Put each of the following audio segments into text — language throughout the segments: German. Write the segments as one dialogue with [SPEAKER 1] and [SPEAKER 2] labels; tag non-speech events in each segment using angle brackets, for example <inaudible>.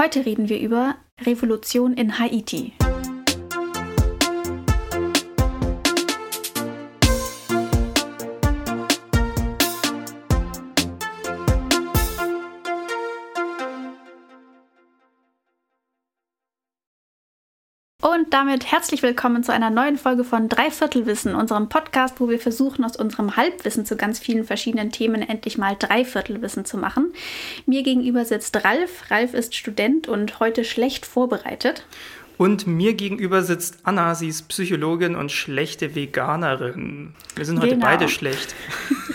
[SPEAKER 1] Heute reden wir über Revolution in Haiti. Und damit herzlich willkommen zu einer neuen Folge von Dreiviertelwissen, unserem Podcast, wo wir versuchen, aus unserem Halbwissen zu ganz vielen verschiedenen Themen endlich mal Dreiviertelwissen zu machen. Mir gegenüber sitzt Ralf. Ralf ist Student und heute schlecht vorbereitet.
[SPEAKER 2] Und mir gegenüber sitzt Anna, sie ist Psychologin und schlechte Veganerin. Wir sind heute genau. beide schlecht. <laughs>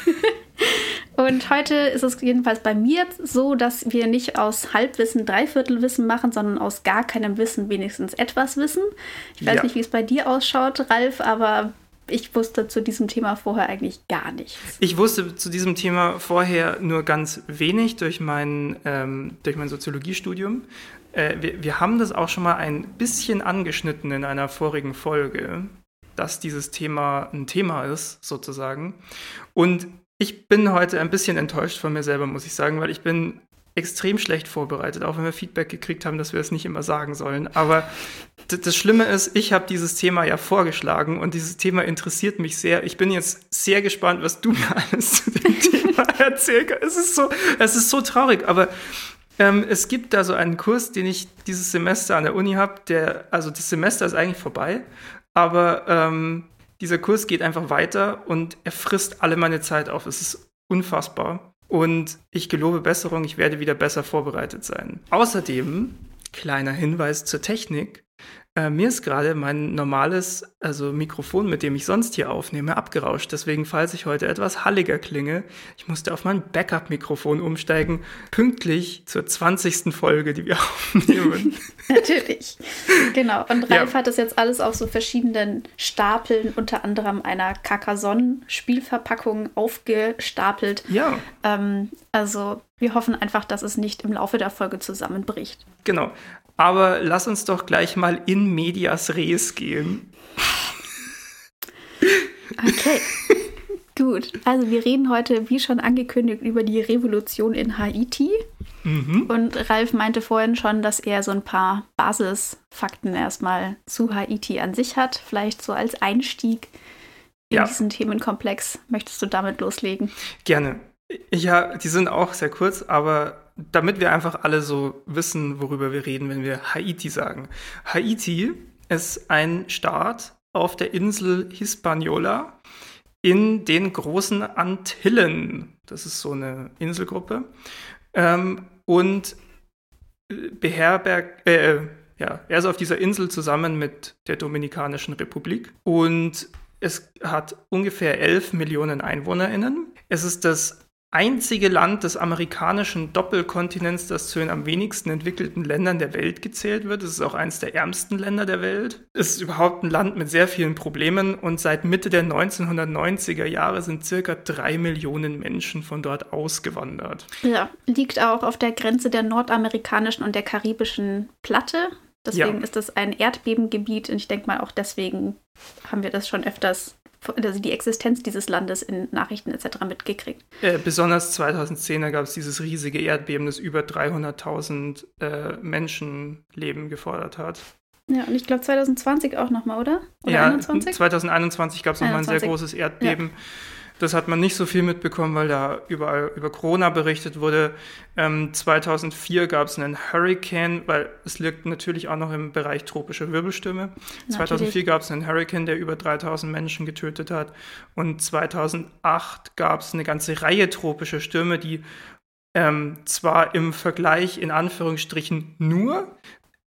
[SPEAKER 1] Und heute ist es jedenfalls bei mir so, dass wir nicht aus Halbwissen Dreiviertelwissen machen, sondern aus gar keinem Wissen wenigstens etwas wissen. Ich weiß ja. nicht, wie es bei dir ausschaut, Ralf, aber ich wusste zu diesem Thema vorher eigentlich gar nichts.
[SPEAKER 2] Ich wusste zu diesem Thema vorher nur ganz wenig durch mein, ähm, durch mein Soziologiestudium. Äh, wir, wir haben das auch schon mal ein bisschen angeschnitten in einer vorigen Folge, dass dieses Thema ein Thema ist, sozusagen. Und ich bin heute ein bisschen enttäuscht von mir selber, muss ich sagen, weil ich bin extrem schlecht vorbereitet, auch wenn wir Feedback gekriegt haben, dass wir es nicht immer sagen sollen. Aber das Schlimme ist, ich habe dieses Thema ja vorgeschlagen und dieses Thema interessiert mich sehr. Ich bin jetzt sehr gespannt, was du <laughs> mir alles zu dem Thema <laughs> erzählen kannst. Es ist so, es ist so traurig, aber ähm, es gibt da so einen Kurs, den ich dieses Semester an der Uni habe, der, also das Semester ist eigentlich vorbei, aber ähm, dieser Kurs geht einfach weiter und er frisst alle meine Zeit auf. Es ist unfassbar. Und ich gelobe Besserung, ich werde wieder besser vorbereitet sein. Außerdem, kleiner Hinweis zur Technik. Äh, mir ist gerade mein normales, also Mikrofon, mit dem ich sonst hier aufnehme, abgerauscht. Deswegen, falls ich heute etwas halliger klinge, ich musste auf mein Backup-Mikrofon umsteigen, pünktlich zur 20. Folge, die wir <laughs> aufnehmen. <laughs>
[SPEAKER 1] Natürlich. Genau. Und Ralf ja. hat das jetzt alles auf so verschiedenen Stapeln, unter anderem einer Carcassonne-Spielverpackung aufgestapelt.
[SPEAKER 2] Ja.
[SPEAKER 1] Ähm, also wir hoffen einfach, dass es nicht im Laufe der Folge zusammenbricht.
[SPEAKER 2] Genau. Aber lass uns doch gleich mal in medias res gehen.
[SPEAKER 1] Okay. Gut, also wir reden heute, wie schon angekündigt, über die Revolution in Haiti. Mhm. Und Ralf meinte vorhin schon, dass er so ein paar Basisfakten erstmal zu Haiti an sich hat. Vielleicht so als Einstieg in ja. diesen Themenkomplex. Möchtest du damit loslegen?
[SPEAKER 2] Gerne. Ja, die sind auch sehr kurz, aber damit wir einfach alle so wissen, worüber wir reden, wenn wir Haiti sagen. Haiti ist ein Staat auf der Insel Hispaniola in den großen Antillen. Das ist so eine Inselgruppe. Ähm, und beherbergt, äh, ja, er ist auf dieser Insel zusammen mit der Dominikanischen Republik und es hat ungefähr 11 Millionen EinwohnerInnen. Es ist das einzige Land des amerikanischen Doppelkontinents, das zu den am wenigsten entwickelten Ländern der Welt gezählt wird. Es ist auch eines der ärmsten Länder der Welt. Es ist überhaupt ein Land mit sehr vielen Problemen und seit Mitte der 1990er Jahre sind circa drei Millionen Menschen von dort ausgewandert.
[SPEAKER 1] Ja, liegt auch auf der Grenze der nordamerikanischen und der karibischen Platte. Deswegen ja. ist das ein Erdbebengebiet und ich denke mal auch deswegen haben wir das schon öfters also die Existenz dieses Landes in Nachrichten etc. mitgekriegt.
[SPEAKER 2] Äh, besonders 2010, gab es dieses riesige Erdbeben, das über 300.000 äh, Menschenleben gefordert hat.
[SPEAKER 1] Ja, und ich glaube 2020 auch nochmal, oder?
[SPEAKER 2] Oder ja, 21? 2021 gab es nochmal ein sehr großes Erdbeben. Ja. Das hat man nicht so viel mitbekommen, weil da überall über Corona berichtet wurde. Ähm, 2004 gab es einen Hurricane, weil es liegt natürlich auch noch im Bereich tropische Wirbelstürme. Natürlich. 2004 gab es einen Hurricane, der über 3000 Menschen getötet hat. Und 2008 gab es eine ganze Reihe tropischer Stürme, die ähm, zwar im Vergleich in Anführungsstrichen nur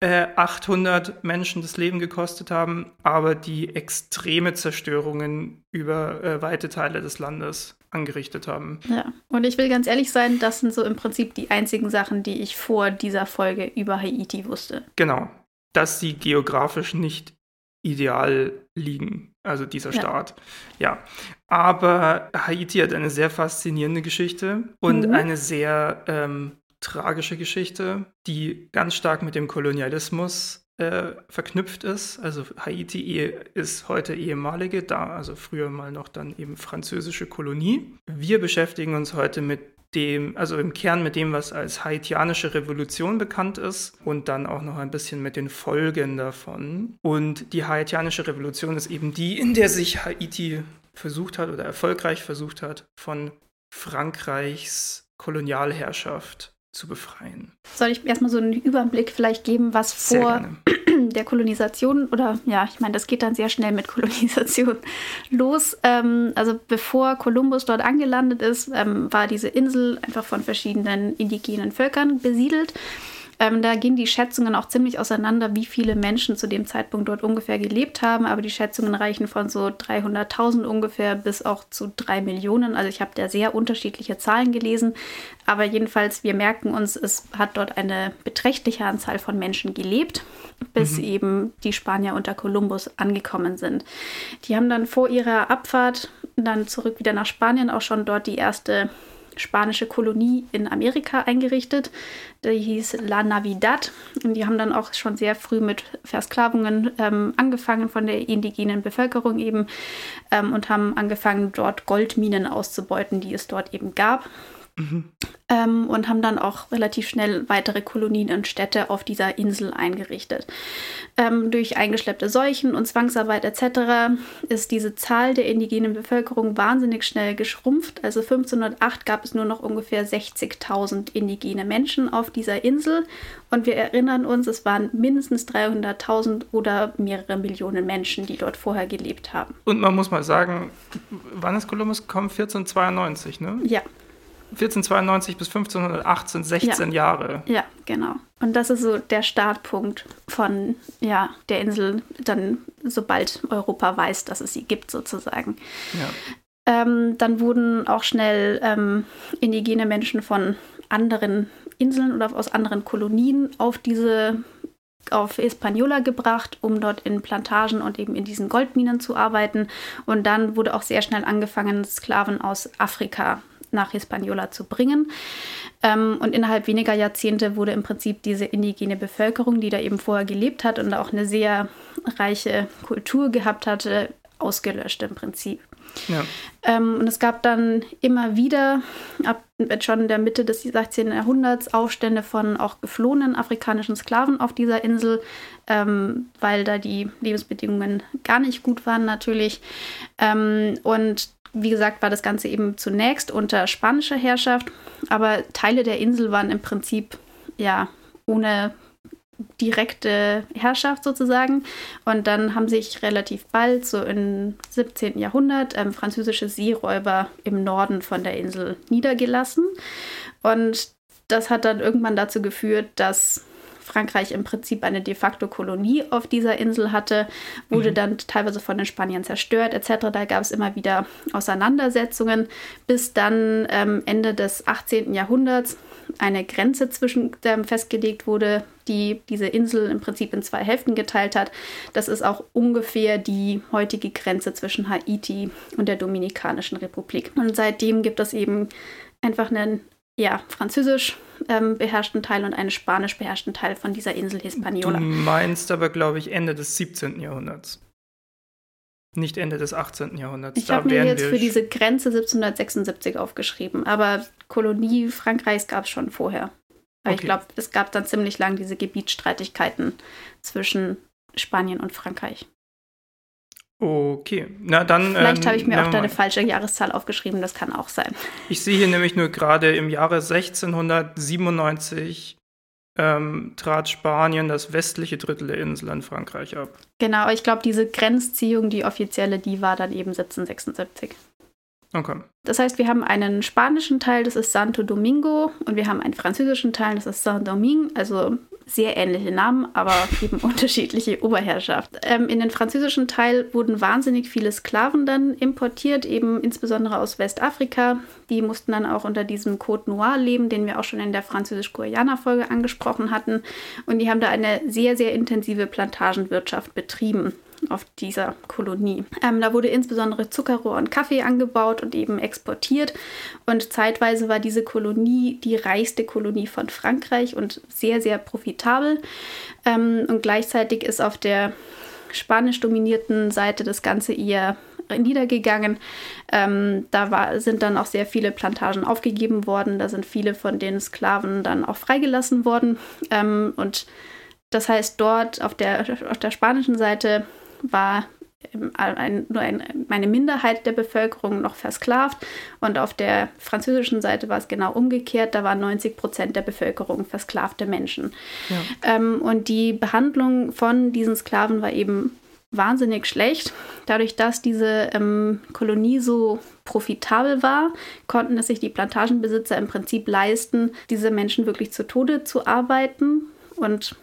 [SPEAKER 2] 800 äh, Menschen das Leben gekostet haben, aber die extreme Zerstörungen über äh, weite Teile des Landes angerichtet haben.
[SPEAKER 1] Ja, und ich will ganz ehrlich sein, das sind so im Prinzip die einzigen Sachen, die ich vor dieser Folge über Haiti wusste.
[SPEAKER 2] Genau, dass sie geografisch nicht ideal liegen, also dieser Staat. Ja. ja. Aber Haiti hat eine sehr faszinierende Geschichte und mhm. eine sehr ähm, tragische Geschichte, die ganz stark mit dem Kolonialismus äh, verknüpft ist. Also Haiti ist heute ehemalige, da also früher mal noch dann eben französische Kolonie. Wir beschäftigen uns heute mit dem, also im Kern mit dem, was als haitianische Revolution bekannt ist und dann auch noch ein bisschen mit den Folgen davon. Und die haitianische Revolution ist eben die, in der sich Haiti versucht hat oder erfolgreich versucht hat, von Frankreichs Kolonialherrschaft zu befreien.
[SPEAKER 1] Soll ich erstmal so einen Überblick vielleicht geben, was vor <clears throat> der Kolonisation oder ja, ich meine, das geht dann sehr schnell mit <laughs> Kolonisation los. Ähm, also bevor Kolumbus dort angelandet ist, ähm, war diese Insel einfach von verschiedenen indigenen Völkern besiedelt. Ähm, da gehen die Schätzungen auch ziemlich auseinander, wie viele Menschen zu dem Zeitpunkt dort ungefähr gelebt haben. Aber die Schätzungen reichen von so 300.000 ungefähr bis auch zu drei Millionen. Also ich habe da sehr unterschiedliche Zahlen gelesen. Aber jedenfalls, wir merken uns, es hat dort eine beträchtliche Anzahl von Menschen gelebt, bis mhm. eben die Spanier unter Kolumbus angekommen sind. Die haben dann vor ihrer Abfahrt dann zurück wieder nach Spanien auch schon dort die erste spanische Kolonie in Amerika eingerichtet. Die hieß La Navidad. Und die haben dann auch schon sehr früh mit Versklavungen ähm, angefangen von der indigenen Bevölkerung eben ähm, und haben angefangen, dort Goldminen auszubeuten, die es dort eben gab. Mhm. Ähm, und haben dann auch relativ schnell weitere Kolonien und Städte auf dieser Insel eingerichtet. Ähm, durch eingeschleppte Seuchen und Zwangsarbeit etc. ist diese Zahl der indigenen Bevölkerung wahnsinnig schnell geschrumpft. Also 1508 gab es nur noch ungefähr 60.000 indigene Menschen auf dieser Insel. Und wir erinnern uns, es waren mindestens 300.000 oder mehrere Millionen Menschen, die dort vorher gelebt haben.
[SPEAKER 2] Und man muss mal sagen, wann ist Kolumbus gekommen? 1492, ne?
[SPEAKER 1] Ja.
[SPEAKER 2] 1492 bis 1518, 16
[SPEAKER 1] ja.
[SPEAKER 2] Jahre.
[SPEAKER 1] Ja, genau. Und das ist so der Startpunkt von ja, der Insel, dann sobald Europa weiß, dass es sie gibt, sozusagen. Ja. Ähm, dann wurden auch schnell ähm, indigene Menschen von anderen Inseln oder aus anderen Kolonien auf diese auf Hispaniola gebracht, um dort in Plantagen und eben in diesen Goldminen zu arbeiten. Und dann wurde auch sehr schnell angefangen, Sklaven aus Afrika nach Hispaniola zu bringen. Ähm, und innerhalb weniger Jahrzehnte wurde im Prinzip diese indigene Bevölkerung, die da eben vorher gelebt hat und auch eine sehr reiche Kultur gehabt hatte, ausgelöscht im Prinzip. Ja. Ähm, und es gab dann immer wieder, ab schon in der Mitte des 16. Jahrhunderts, Aufstände von auch geflohenen afrikanischen Sklaven auf dieser Insel, ähm, weil da die Lebensbedingungen gar nicht gut waren natürlich. Ähm, und wie gesagt, war das Ganze eben zunächst unter spanischer Herrschaft, aber Teile der Insel waren im Prinzip ja ohne direkte Herrschaft sozusagen. Und dann haben sich relativ bald, so im 17. Jahrhundert, ähm, französische Seeräuber im Norden von der Insel niedergelassen. Und das hat dann irgendwann dazu geführt, dass Frankreich im Prinzip eine de facto Kolonie auf dieser Insel hatte, wurde mhm. dann teilweise von den Spaniern zerstört etc. Da gab es immer wieder Auseinandersetzungen, bis dann ähm, Ende des 18. Jahrhunderts eine Grenze zwischen ähm, festgelegt wurde, die diese Insel im Prinzip in zwei Hälften geteilt hat. Das ist auch ungefähr die heutige Grenze zwischen Haiti und der Dominikanischen Republik. Und seitdem gibt es eben einfach einen ja, französisch ähm, beherrschten Teil und einen spanisch beherrschten Teil von dieser Insel Hispaniola.
[SPEAKER 2] Du meinst aber, glaube ich, Ende des 17. Jahrhunderts. Nicht Ende des 18. Jahrhunderts.
[SPEAKER 1] Ich habe mir jetzt für diese Grenze 1776 aufgeschrieben, aber Kolonie Frankreichs gab es schon vorher. Aber okay. ich glaube, es gab dann ziemlich lang diese Gebietsstreitigkeiten zwischen Spanien und Frankreich.
[SPEAKER 2] Okay, na dann.
[SPEAKER 1] Vielleicht ähm, habe ich mir auch da eine falsche Jahreszahl aufgeschrieben, das kann auch sein.
[SPEAKER 2] Ich sehe hier nämlich nur gerade im Jahre 1697 ähm, trat Spanien das westliche Drittel der Insel an Frankreich ab.
[SPEAKER 1] Genau, aber ich glaube, diese Grenzziehung, die offizielle, die war dann eben 1776.
[SPEAKER 2] Okay.
[SPEAKER 1] Das heißt, wir haben einen spanischen Teil, das ist Santo Domingo, und wir haben einen französischen Teil, das ist Saint-Domingue, also sehr ähnliche Namen, aber <laughs> eben unterschiedliche Oberherrschaft. Ähm, in den französischen Teil wurden wahnsinnig viele Sklaven dann importiert, eben insbesondere aus Westafrika. Die mussten dann auch unter diesem Côte Noir leben, den wir auch schon in der französisch-Guayana-Folge angesprochen hatten. Und die haben da eine sehr, sehr intensive Plantagenwirtschaft betrieben auf dieser Kolonie. Ähm, da wurde insbesondere Zuckerrohr und Kaffee angebaut und eben exportiert. Und zeitweise war diese Kolonie die reichste Kolonie von Frankreich und sehr, sehr profitabel. Ähm, und gleichzeitig ist auf der spanisch dominierten Seite das Ganze eher niedergegangen. Ähm, da war, sind dann auch sehr viele Plantagen aufgegeben worden. Da sind viele von den Sklaven dann auch freigelassen worden. Ähm, und das heißt, dort auf der, auf der spanischen Seite war ein, nur ein, eine Minderheit der Bevölkerung noch versklavt und auf der französischen Seite war es genau umgekehrt, da waren 90 Prozent der Bevölkerung versklavte Menschen. Ja. Ähm, und die Behandlung von diesen Sklaven war eben wahnsinnig schlecht. Dadurch, dass diese ähm, Kolonie so profitabel war, konnten es sich die Plantagenbesitzer im Prinzip leisten, diese Menschen wirklich zu Tode zu arbeiten und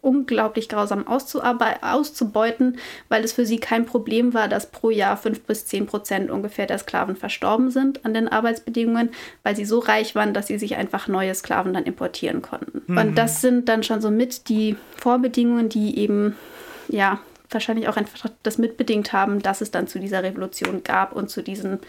[SPEAKER 1] unglaublich grausam auszubeuten, weil es für sie kein Problem war, dass pro Jahr fünf bis zehn Prozent ungefähr der Sklaven verstorben sind an den Arbeitsbedingungen, weil sie so reich waren, dass sie sich einfach neue Sklaven dann importieren konnten. Mhm. Und das sind dann schon so mit die Vorbedingungen, die eben ja wahrscheinlich auch einfach das mitbedingt haben, dass es dann zu dieser Revolution gab und zu diesen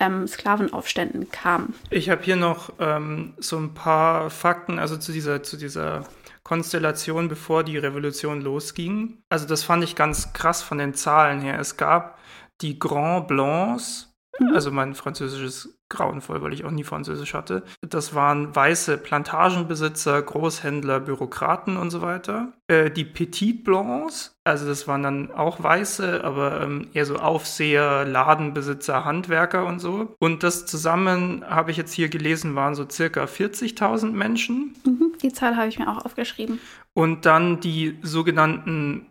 [SPEAKER 1] ähm, Sklavenaufständen kam.
[SPEAKER 2] Ich habe hier noch ähm, so ein paar Fakten, also zu dieser, zu dieser Konstellation, bevor die Revolution losging. Also das fand ich ganz krass von den Zahlen her. Es gab die Grand Blancs. Also mein Französisches grauenvoll, weil ich auch nie Französisch hatte. Das waren weiße Plantagenbesitzer, Großhändler, Bürokraten und so weiter. Äh, die Petit Blancs, also das waren dann auch weiße, aber ähm, eher so Aufseher, Ladenbesitzer, Handwerker und so. Und das zusammen, habe ich jetzt hier gelesen, waren so circa 40.000 Menschen.
[SPEAKER 1] Mhm, die Zahl habe ich mir auch aufgeschrieben.
[SPEAKER 2] Und dann die sogenannten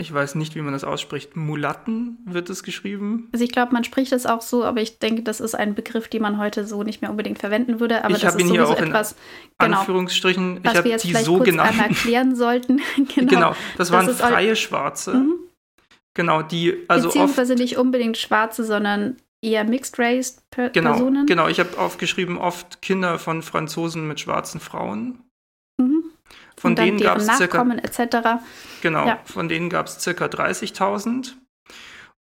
[SPEAKER 2] ich weiß nicht, wie man das ausspricht. Mulatten wird es geschrieben.
[SPEAKER 1] Also ich glaube, man spricht es auch so, aber ich denke, das ist ein Begriff, den man heute so nicht mehr unbedingt verwenden würde. Aber
[SPEAKER 2] ich habe ihn hier auch in etwas, genau, Anführungsstrichen.
[SPEAKER 1] Was ich jetzt die sogenannten, kurz einmal klären sollten. <laughs> <laughs>
[SPEAKER 2] genau. genau. das waren das freie Schwarze. Mhm. Genau, die also
[SPEAKER 1] beziehungsweise oft, nicht unbedingt Schwarze, sondern eher Mixed Race per
[SPEAKER 2] genau,
[SPEAKER 1] Personen.
[SPEAKER 2] Genau, ich habe aufgeschrieben oft Kinder von Franzosen mit schwarzen Frauen. Von und denen gab es circa,
[SPEAKER 1] etc.
[SPEAKER 2] Genau, ja. von denen gab es circa 30.000.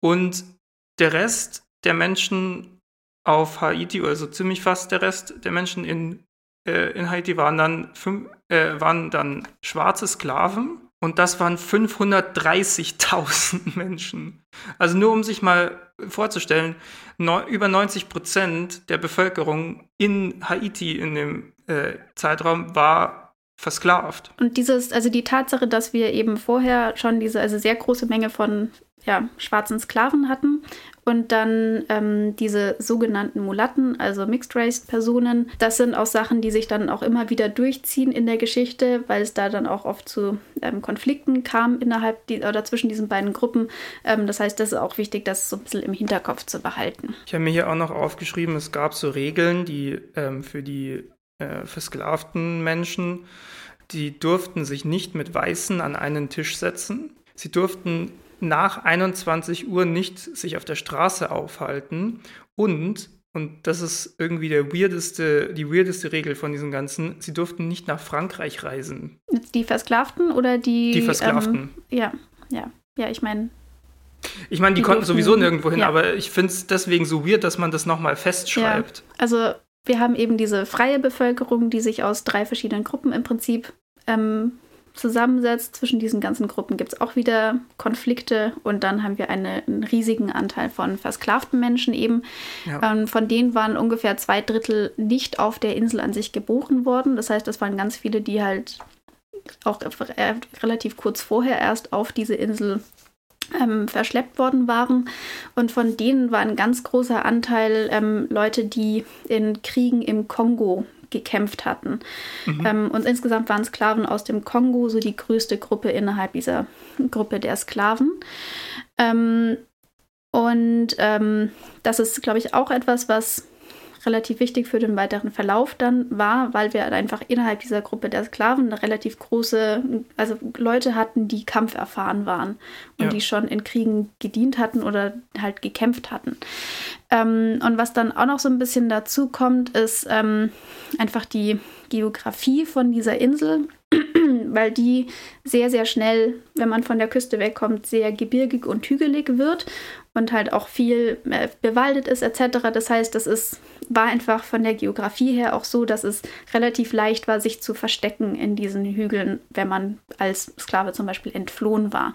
[SPEAKER 2] Und der Rest der Menschen auf Haiti, also ziemlich fast der Rest der Menschen in, äh, in Haiti waren dann, fünf, äh, waren dann schwarze Sklaven. Und das waren 530.000 <laughs> Menschen. Also nur um sich mal vorzustellen, no, über 90 Prozent der Bevölkerung in Haiti in dem äh, Zeitraum war versklavt.
[SPEAKER 1] Und dieses, also die Tatsache, dass wir eben vorher schon diese also sehr große Menge von ja, schwarzen Sklaven hatten und dann ähm, diese sogenannten Mulatten, also Mixed Race Personen, das sind auch Sachen, die sich dann auch immer wieder durchziehen in der Geschichte, weil es da dann auch oft zu ähm, Konflikten kam innerhalb die, oder zwischen diesen beiden Gruppen. Ähm, das heißt, das ist auch wichtig, das so ein bisschen im Hinterkopf zu behalten.
[SPEAKER 2] Ich habe mir hier auch noch aufgeschrieben, es gab so Regeln, die ähm, für die äh, versklavten Menschen, die durften sich nicht mit Weißen an einen Tisch setzen. Sie durften nach 21 Uhr nicht sich auf der Straße aufhalten und und das ist irgendwie der weirdeste, die weirdeste Regel von diesen ganzen. Sie durften nicht nach Frankreich reisen.
[SPEAKER 1] Die Versklavten oder die?
[SPEAKER 2] Die Versklavten.
[SPEAKER 1] Ähm, ja, ja, ja. Ich meine.
[SPEAKER 2] Ich meine, die, die, konnten sowieso nirgendwo hin, ja. aber ich finde es deswegen so weird, dass man das nochmal festschreibt.
[SPEAKER 1] Ja. Also wir haben eben diese freie Bevölkerung, die sich aus drei verschiedenen Gruppen im Prinzip ähm, zusammensetzt. Zwischen diesen ganzen Gruppen gibt es auch wieder Konflikte und dann haben wir eine, einen riesigen Anteil von versklavten Menschen eben. Ja. Ähm, von denen waren ungefähr zwei Drittel nicht auf der Insel an sich geboren worden. Das heißt, das waren ganz viele, die halt auch relativ kurz vorher erst auf diese Insel ähm, verschleppt worden waren. Und von denen war ein ganz großer Anteil ähm, Leute, die in Kriegen im Kongo gekämpft hatten. Mhm. Ähm, und insgesamt waren Sklaven aus dem Kongo so die größte Gruppe innerhalb dieser Gruppe der Sklaven. Ähm, und ähm, das ist, glaube ich, auch etwas, was relativ wichtig für den weiteren Verlauf dann war, weil wir einfach innerhalb dieser Gruppe der Sklaven eine relativ große, also Leute hatten, die kampferfahren waren und ja. die schon in Kriegen gedient hatten oder halt gekämpft hatten. Ähm, und was dann auch noch so ein bisschen dazu kommt, ist ähm, einfach die Geografie von dieser Insel, <clears throat> weil die sehr, sehr schnell, wenn man von der Küste wegkommt, sehr gebirgig und hügelig wird und halt auch viel äh, bewaldet ist etc. Das heißt, das ist, war einfach von der Geografie her auch so, dass es relativ leicht war, sich zu verstecken in diesen Hügeln, wenn man als Sklave zum Beispiel entflohen war.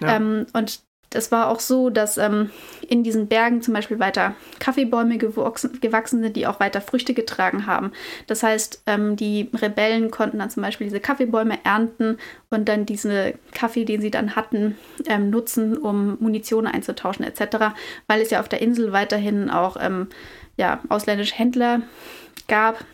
[SPEAKER 1] Ja. Ähm, und das war auch so, dass ähm, in diesen Bergen zum Beispiel weiter Kaffeebäume gewachsen, gewachsen sind, die auch weiter Früchte getragen haben. Das heißt, ähm, die Rebellen konnten dann zum Beispiel diese Kaffeebäume ernten und dann diesen Kaffee, den sie dann hatten, ähm, nutzen, um Munition einzutauschen etc., weil es ja auf der Insel weiterhin auch ähm, ja, ausländische Händler gab,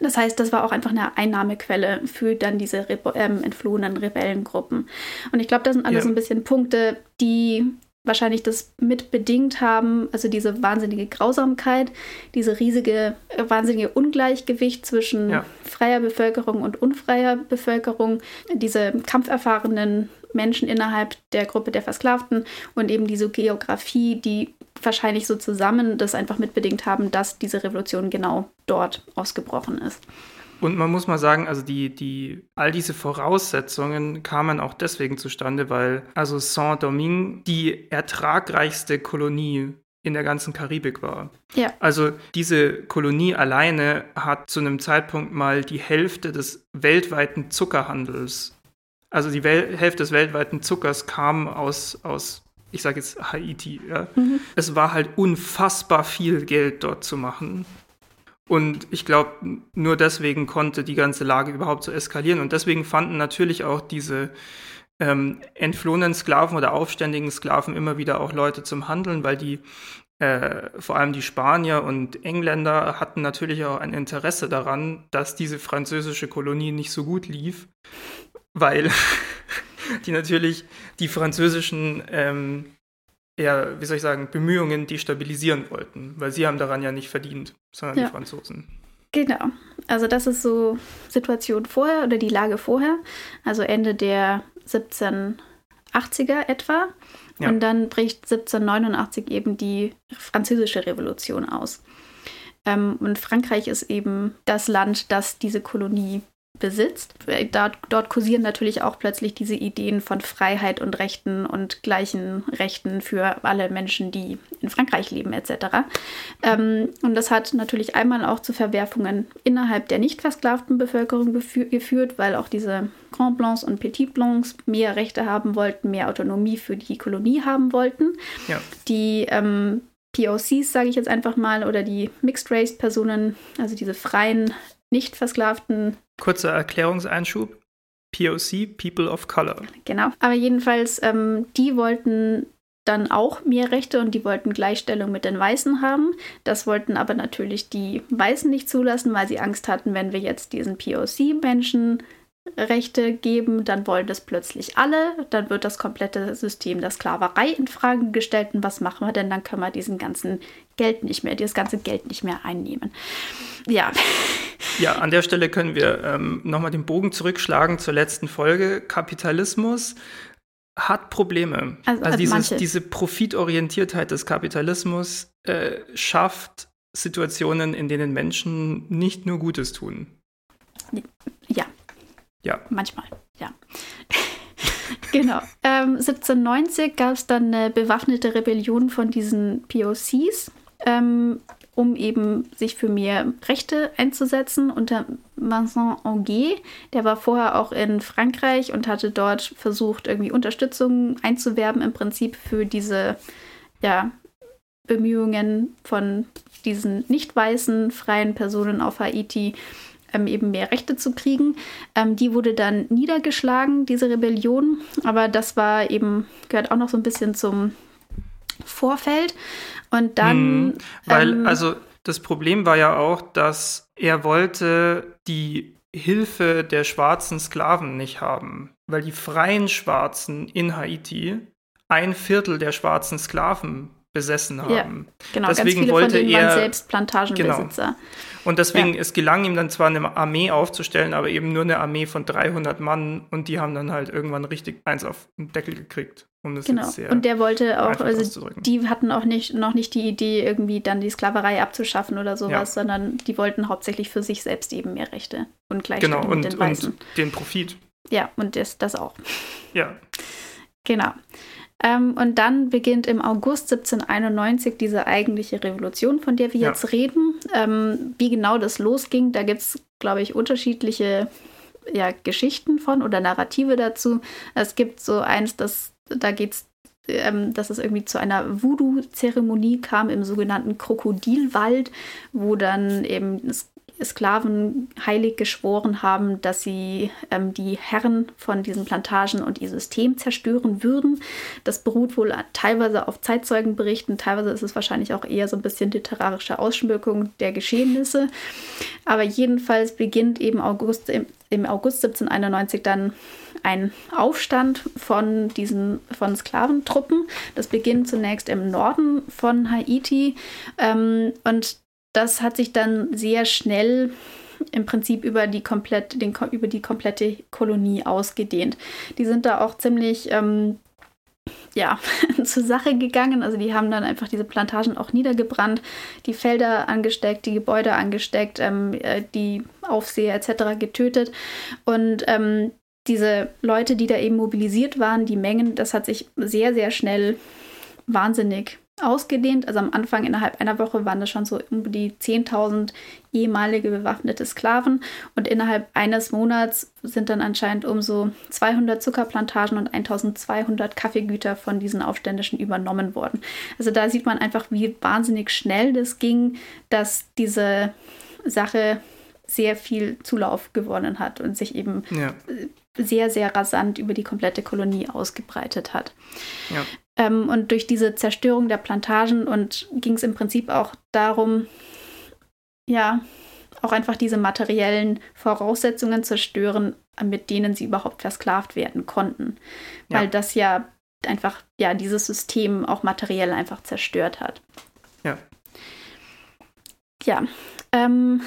[SPEAKER 1] das heißt, das war auch einfach eine Einnahmequelle für dann diese Rebe ähm, entflohenen Rebellengruppen. Und ich glaube, das sind alles ja. ein bisschen Punkte, die wahrscheinlich das mitbedingt haben, also diese wahnsinnige Grausamkeit, diese riesige, äh, wahnsinnige Ungleichgewicht zwischen ja. freier Bevölkerung und unfreier Bevölkerung, diese kampferfahrenen Menschen innerhalb der Gruppe der Versklavten und eben diese Geografie, die wahrscheinlich so zusammen das einfach mitbedingt haben, dass diese Revolution genau dort ausgebrochen ist.
[SPEAKER 2] Und man muss mal sagen, also die, die, all diese Voraussetzungen kamen auch deswegen zustande, weil also Saint-Domingue die ertragreichste Kolonie in der ganzen Karibik war.
[SPEAKER 1] Ja.
[SPEAKER 2] Also diese Kolonie alleine hat zu einem Zeitpunkt mal die Hälfte des weltweiten Zuckerhandels, also die Wel Hälfte des weltweiten Zuckers kam aus, aus ich sage jetzt Haiti. Ja. Mhm. Es war halt unfassbar viel Geld dort zu machen. Und ich glaube, nur deswegen konnte die ganze Lage überhaupt so eskalieren. Und deswegen fanden natürlich auch diese ähm, entflohenen Sklaven oder aufständigen Sklaven immer wieder auch Leute zum Handeln, weil die äh, vor allem die Spanier und Engländer hatten natürlich auch ein Interesse daran, dass diese französische Kolonie nicht so gut lief, weil <laughs> die natürlich die französischen ähm, eher, wie soll ich sagen, Bemühungen destabilisieren wollten, weil sie haben daran ja nicht verdient, sondern ja. die Franzosen.
[SPEAKER 1] Genau. Also das ist so Situation vorher oder die Lage vorher, also Ende der 1780er etwa. Ja. Und dann bricht 1789 eben die französische Revolution aus. Ähm, und Frankreich ist eben das Land, das diese Kolonie besitzt. Dort, dort kursieren natürlich auch plötzlich diese Ideen von Freiheit und Rechten und gleichen Rechten für alle Menschen, die in Frankreich leben etc. Ähm, und das hat natürlich einmal auch zu Verwerfungen innerhalb der nicht versklavten Bevölkerung geführt, weil auch diese Grand Blancs und Petit Blancs mehr Rechte haben wollten, mehr Autonomie für die Kolonie haben wollten.
[SPEAKER 2] Ja.
[SPEAKER 1] Die ähm, POCs, sage ich jetzt einfach mal, oder die Mixed Race Personen, also diese freien nicht versklavten.
[SPEAKER 2] Kurzer Erklärungseinschub. POC, People of Color.
[SPEAKER 1] Genau. Aber jedenfalls, ähm, die wollten dann auch mehr Rechte und die wollten Gleichstellung mit den Weißen haben. Das wollten aber natürlich die Weißen nicht zulassen, weil sie Angst hatten, wenn wir jetzt diesen POC-Menschen Rechte geben, dann wollen das plötzlich alle, dann wird das komplette System der Sklaverei in Frage gestellt und was machen wir denn? Dann können wir diesen ganzen Geld nicht mehr, dieses ganze Geld nicht mehr einnehmen. Ja.
[SPEAKER 2] Ja, an der Stelle können wir ähm, nochmal den Bogen zurückschlagen zur letzten Folge. Kapitalismus hat Probleme. Also, also dieses, diese Profitorientiertheit des Kapitalismus äh, schafft Situationen, in denen Menschen nicht nur Gutes tun.
[SPEAKER 1] Ja,
[SPEAKER 2] ja.
[SPEAKER 1] Manchmal, ja. <laughs> genau. Ähm, 1790 gab es dann eine bewaffnete Rebellion von diesen POCs, ähm, um eben sich für mehr Rechte einzusetzen unter Vincent Anguet. Der war vorher auch in Frankreich und hatte dort versucht, irgendwie Unterstützung einzuwerben, im Prinzip für diese ja, Bemühungen von diesen nicht weißen freien Personen auf Haiti ähm, eben mehr Rechte zu kriegen. Ähm, die wurde dann niedergeschlagen, diese Rebellion. Aber das war eben, gehört auch noch so ein bisschen zum Vorfeld. Und dann. Hm,
[SPEAKER 2] weil, ähm, also das Problem war ja auch, dass er wollte die Hilfe der schwarzen Sklaven nicht haben, weil die freien Schwarzen in Haiti ein Viertel der schwarzen Sklaven besessen haben. Ja,
[SPEAKER 1] genau, deswegen ganz viele wollte von denen er, waren selbst Plantagenbesitzer. Genau.
[SPEAKER 2] Und deswegen, ja. es gelang ihm dann zwar eine Armee aufzustellen, aber eben nur eine Armee von 300 Mann und die haben dann halt irgendwann richtig eins auf den Deckel gekriegt.
[SPEAKER 1] Um das genau. und der wollte auch, also die hatten auch nicht, noch nicht die Idee, irgendwie dann die Sklaverei abzuschaffen oder sowas, ja. sondern die wollten hauptsächlich für sich selbst eben mehr Rechte und Gleichstellung
[SPEAKER 2] genau, und,
[SPEAKER 1] mit den Weißen. Und
[SPEAKER 2] den Profit.
[SPEAKER 1] Ja, und das, das auch.
[SPEAKER 2] Ja.
[SPEAKER 1] Genau. Ähm, und dann beginnt im August 1791 diese eigentliche Revolution, von der wir ja. jetzt reden. Ähm, wie genau das losging, da gibt es, glaube ich, unterschiedliche ja, Geschichten von oder Narrative dazu. Es gibt so eins, das, da geht es ähm, dass es irgendwie zu einer Voodoo-Zeremonie kam im sogenannten Krokodilwald, wo dann eben Sklaven heilig geschworen haben, dass sie ähm, die Herren von diesen Plantagen und ihr System zerstören würden. Das beruht wohl teilweise auf Zeitzeugenberichten, teilweise ist es wahrscheinlich auch eher so ein bisschen literarische Ausschmückung der Geschehnisse. Aber jedenfalls beginnt eben August, im, im August 1791 dann ein Aufstand von diesen von Sklaventruppen. Das beginnt zunächst im Norden von Haiti ähm, und das hat sich dann sehr schnell im Prinzip über die, komplett, den, über die komplette Kolonie ausgedehnt. Die sind da auch ziemlich ähm, ja, <laughs> zur Sache gegangen. Also die haben dann einfach diese Plantagen auch niedergebrannt, die Felder angesteckt, die Gebäude angesteckt, ähm, äh, die Aufseher etc. getötet. Und ähm, diese Leute, die da eben mobilisiert waren, die Mengen, das hat sich sehr, sehr schnell wahnsinnig ausgedehnt. Also am Anfang innerhalb einer Woche waren das schon so um die 10.000 ehemalige bewaffnete Sklaven und innerhalb eines Monats sind dann anscheinend um so 200 Zuckerplantagen und 1.200 Kaffeegüter von diesen Aufständischen übernommen worden. Also da sieht man einfach, wie wahnsinnig schnell das ging, dass diese Sache sehr viel Zulauf gewonnen hat und sich eben ja. Sehr, sehr rasant über die komplette Kolonie ausgebreitet hat. Ja. Ähm, und durch diese Zerstörung der Plantagen und ging es im Prinzip auch darum, ja, auch einfach diese materiellen Voraussetzungen zerstören, mit denen sie überhaupt versklavt werden konnten. Ja. Weil das ja einfach, ja, dieses System auch materiell einfach zerstört hat.
[SPEAKER 2] Ja.
[SPEAKER 1] Ja. Ähm,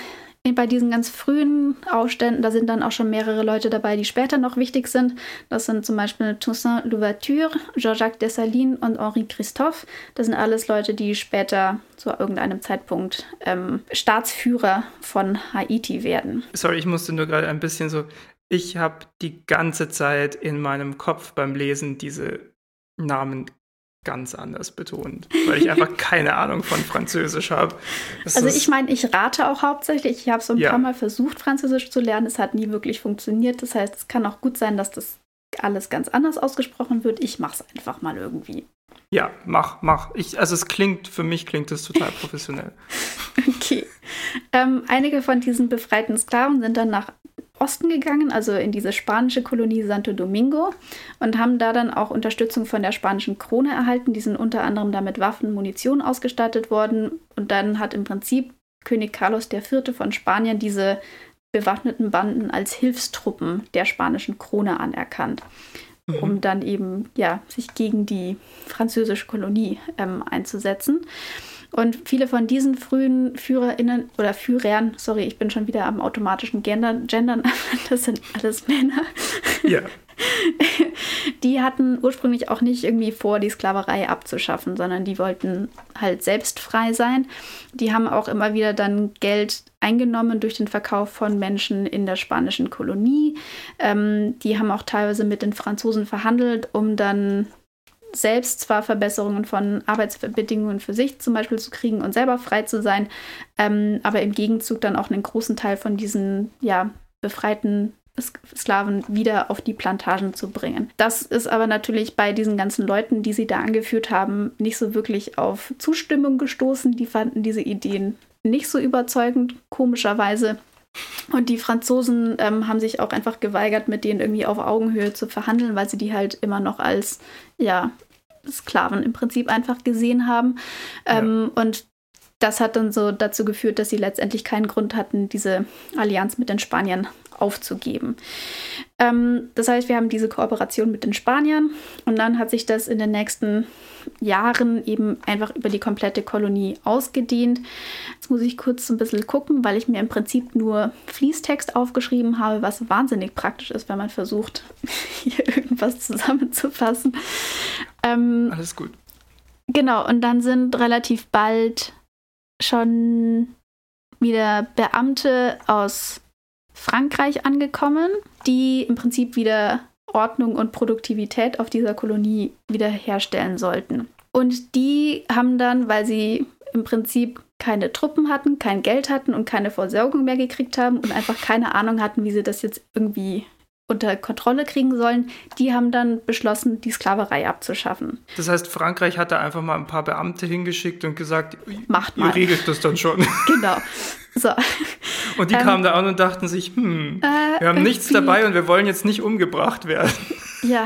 [SPEAKER 1] bei diesen ganz frühen Aufständen, da sind dann auch schon mehrere Leute dabei, die später noch wichtig sind. Das sind zum Beispiel Toussaint Louverture, Jean-Jacques Dessalines und Henri Christophe. Das sind alles Leute, die später zu irgendeinem Zeitpunkt ähm, Staatsführer von Haiti werden.
[SPEAKER 2] Sorry, ich musste nur gerade ein bisschen so. Ich habe die ganze Zeit in meinem Kopf beim Lesen diese Namen ganz anders betont, weil ich einfach <laughs> keine Ahnung von Französisch habe.
[SPEAKER 1] Also ich meine, ich rate auch hauptsächlich. Ich habe so ein ja. paar Mal versucht, Französisch zu lernen. Es hat nie wirklich funktioniert. Das heißt, es kann auch gut sein, dass das alles ganz anders ausgesprochen wird. Ich mache es einfach mal irgendwie.
[SPEAKER 2] Ja, mach, mach. Ich, also es klingt, für mich klingt es total professionell. <laughs>
[SPEAKER 1] okay. Ähm, einige von diesen befreiten Sklaven sind dann nach Osten gegangen, also in diese spanische Kolonie Santo Domingo und haben da dann auch Unterstützung von der spanischen Krone erhalten. Die sind unter anderem damit Waffen, Munition ausgestattet worden und dann hat im Prinzip König Carlos IV. von Spanien diese bewaffneten Banden als Hilfstruppen der spanischen Krone anerkannt, mhm. um dann eben ja sich gegen die französische Kolonie ähm, einzusetzen. Und viele von diesen frühen FührerInnen oder Führern, sorry, ich bin schon wieder am automatischen Gendern, Gendern, <laughs> das sind alles Männer.
[SPEAKER 2] Ja. <laughs>
[SPEAKER 1] Die hatten ursprünglich auch nicht irgendwie vor, die Sklaverei abzuschaffen, sondern die wollten halt selbst frei sein. Die haben auch immer wieder dann Geld eingenommen durch den Verkauf von Menschen in der spanischen Kolonie. Ähm, die haben auch teilweise mit den Franzosen verhandelt, um dann selbst zwar Verbesserungen von Arbeitsbedingungen für sich zum Beispiel zu kriegen und selber frei zu sein, ähm, aber im Gegenzug dann auch einen großen Teil von diesen ja, befreiten Sklaven wieder auf die Plantagen zu bringen. Das ist aber natürlich bei diesen ganzen Leuten, die sie da angeführt haben, nicht so wirklich auf Zustimmung gestoßen. Die fanden diese Ideen nicht so überzeugend, komischerweise. Und die Franzosen ähm, haben sich auch einfach geweigert, mit denen irgendwie auf Augenhöhe zu verhandeln, weil sie die halt immer noch als ja, Sklaven im Prinzip einfach gesehen haben. Ähm, ja. Und das hat dann so dazu geführt, dass sie letztendlich keinen Grund hatten, diese Allianz mit den Spaniern aufzugeben. Ähm, das heißt, wir haben diese Kooperation mit den Spaniern und dann hat sich das in den nächsten Jahren eben einfach über die komplette Kolonie ausgedehnt. Jetzt muss ich kurz ein bisschen gucken, weil ich mir im Prinzip nur Fließtext aufgeschrieben habe, was wahnsinnig praktisch ist, wenn man versucht, <laughs> hier irgendwas zusammenzufassen.
[SPEAKER 2] Ähm, Alles gut.
[SPEAKER 1] Genau, und dann sind relativ bald schon wieder Beamte aus Frankreich angekommen, die im Prinzip wieder Ordnung und Produktivität auf dieser Kolonie wiederherstellen sollten. Und die haben dann, weil sie im Prinzip keine Truppen hatten, kein Geld hatten und keine Versorgung mehr gekriegt haben und einfach keine Ahnung hatten, wie sie das jetzt irgendwie unter Kontrolle kriegen sollen, die haben dann beschlossen, die Sklaverei abzuschaffen.
[SPEAKER 2] Das heißt, Frankreich hat da einfach mal ein paar Beamte hingeschickt und gesagt,
[SPEAKER 1] Macht
[SPEAKER 2] ihr
[SPEAKER 1] mal.
[SPEAKER 2] regelt das dann schon. <laughs>
[SPEAKER 1] Genau. So. <laughs>
[SPEAKER 2] Und die
[SPEAKER 1] Ähm,
[SPEAKER 2] kamen da an und dachten sich, hm,
[SPEAKER 1] Äh,
[SPEAKER 2] wir haben nichts dabei und wir wollen jetzt nicht umgebracht werden. <laughs>
[SPEAKER 1] Ja,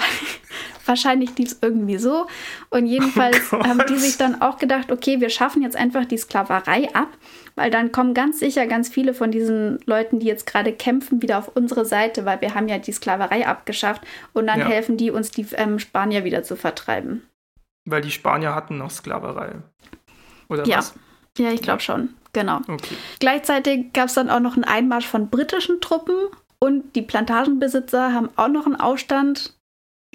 [SPEAKER 1] wahrscheinlich lief es irgendwie so. Und jedenfalls
[SPEAKER 2] Oh
[SPEAKER 1] haben die sich dann auch gedacht, okay, wir schaffen jetzt einfach die Sklaverei ab, weil dann kommen ganz sicher ganz viele von diesen Leuten, die jetzt gerade kämpfen, wieder auf unsere Seite, weil wir haben ja die Sklaverei abgeschafft und dann
[SPEAKER 2] Ja.
[SPEAKER 1] helfen die uns, die ähm, Spanier wieder zu vertreiben.
[SPEAKER 2] Weil die Spanier hatten noch Sklaverei. Oder
[SPEAKER 1] Ja.
[SPEAKER 2] was?
[SPEAKER 1] Ja, ich glaube schon. Genau.
[SPEAKER 2] Okay.
[SPEAKER 1] Gleichzeitig gab es dann auch noch einen Einmarsch von britischen Truppen und die Plantagenbesitzer haben auch noch einen Aufstand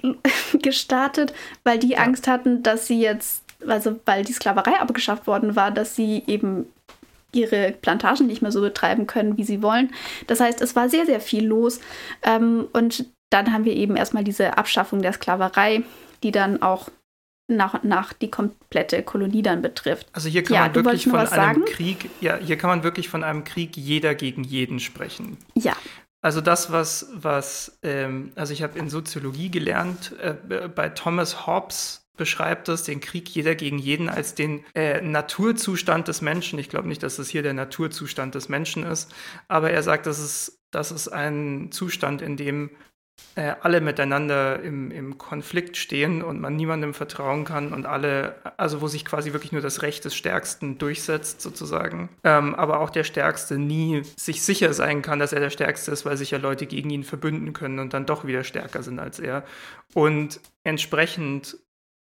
[SPEAKER 1] <laughs> gestartet, weil die
[SPEAKER 2] Ja.
[SPEAKER 1] Angst hatten, dass sie jetzt, also weil die Sklaverei abgeschafft worden war, dass sie eben ihre Plantagen nicht mehr so betreiben können, wie sie wollen. Das heißt, es war sehr, sehr viel los. Ähm, und dann haben wir eben erstmal diese Abschaffung der Sklaverei, die dann auch nach und nach die komplette Kolonie dann betrifft.
[SPEAKER 2] Also hier kann
[SPEAKER 1] Ja,
[SPEAKER 2] man wirklich von einem
[SPEAKER 1] sagen?
[SPEAKER 2] Krieg, ja, hier kann man wirklich von einem Krieg jeder gegen jeden sprechen.
[SPEAKER 1] Ja,
[SPEAKER 2] Also das, was, was ähm, also ich habe in Soziologie gelernt, äh, bei Thomas Hobbes beschreibt es den Krieg jeder gegen jeden als den äh, Naturzustand des Menschen. Ich glaube nicht, dass das hier der Naturzustand des Menschen ist, aber er sagt, das ist, das ist ein Zustand, in dem äh, alle miteinander im, im Konflikt stehen und man niemandem vertrauen kann und alle, also wo sich quasi wirklich nur das Recht des Stärksten durchsetzt, sozusagen. Ähm, aber auch der Stärkste nie sich sicher sein kann, dass er der Stärkste ist, weil sich ja Leute gegen ihn verbünden können und dann doch wieder stärker sind als er. Und entsprechend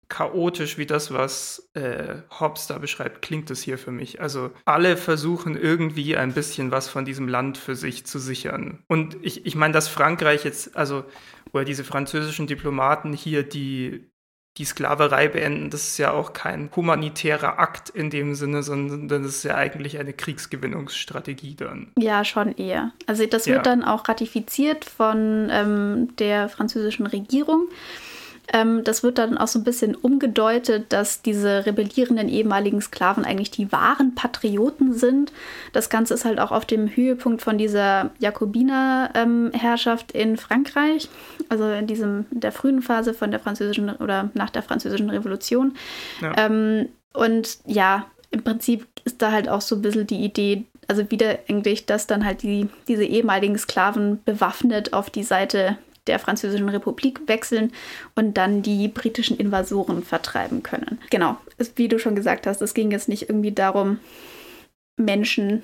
[SPEAKER 2] chaotisch wie das, was äh, Hobbes da beschreibt, klingt es hier für mich. Also alle versuchen irgendwie ein bisschen was von diesem Land für sich zu sichern. Und ich, ich meine, dass Frankreich jetzt, also, oder diese französischen Diplomaten hier die die Sklaverei beenden, das ist ja auch kein humanitärer Akt in dem Sinne, sondern das ist ja eigentlich eine Kriegsgewinnungsstrategie dann.
[SPEAKER 1] Ja, schon eher. Also das
[SPEAKER 2] Ja.
[SPEAKER 1] wird dann auch ratifiziert von ähm, der französischen Regierung. Ähm, das wird dann auch so ein bisschen umgedeutet, dass diese rebellierenden ehemaligen Sklaven eigentlich die wahren Patrioten sind. Das Ganze ist halt auch auf dem Höhepunkt von dieser Jakobiner-Herrschaft in Frankreich, also in diesem in der frühen Phase von der französischen oder nach der französischen Revolution.
[SPEAKER 2] Ja.
[SPEAKER 1] Ähm, und ja, im Prinzip ist da halt auch so ein bisschen die Idee, also wieder eigentlich, dass dann halt die, diese ehemaligen Sklaven bewaffnet auf die Seite der Französischen Republik wechseln und dann die britischen Invasoren vertreiben können. Genau, wie du schon gesagt hast, es ging jetzt nicht irgendwie darum, Menschen,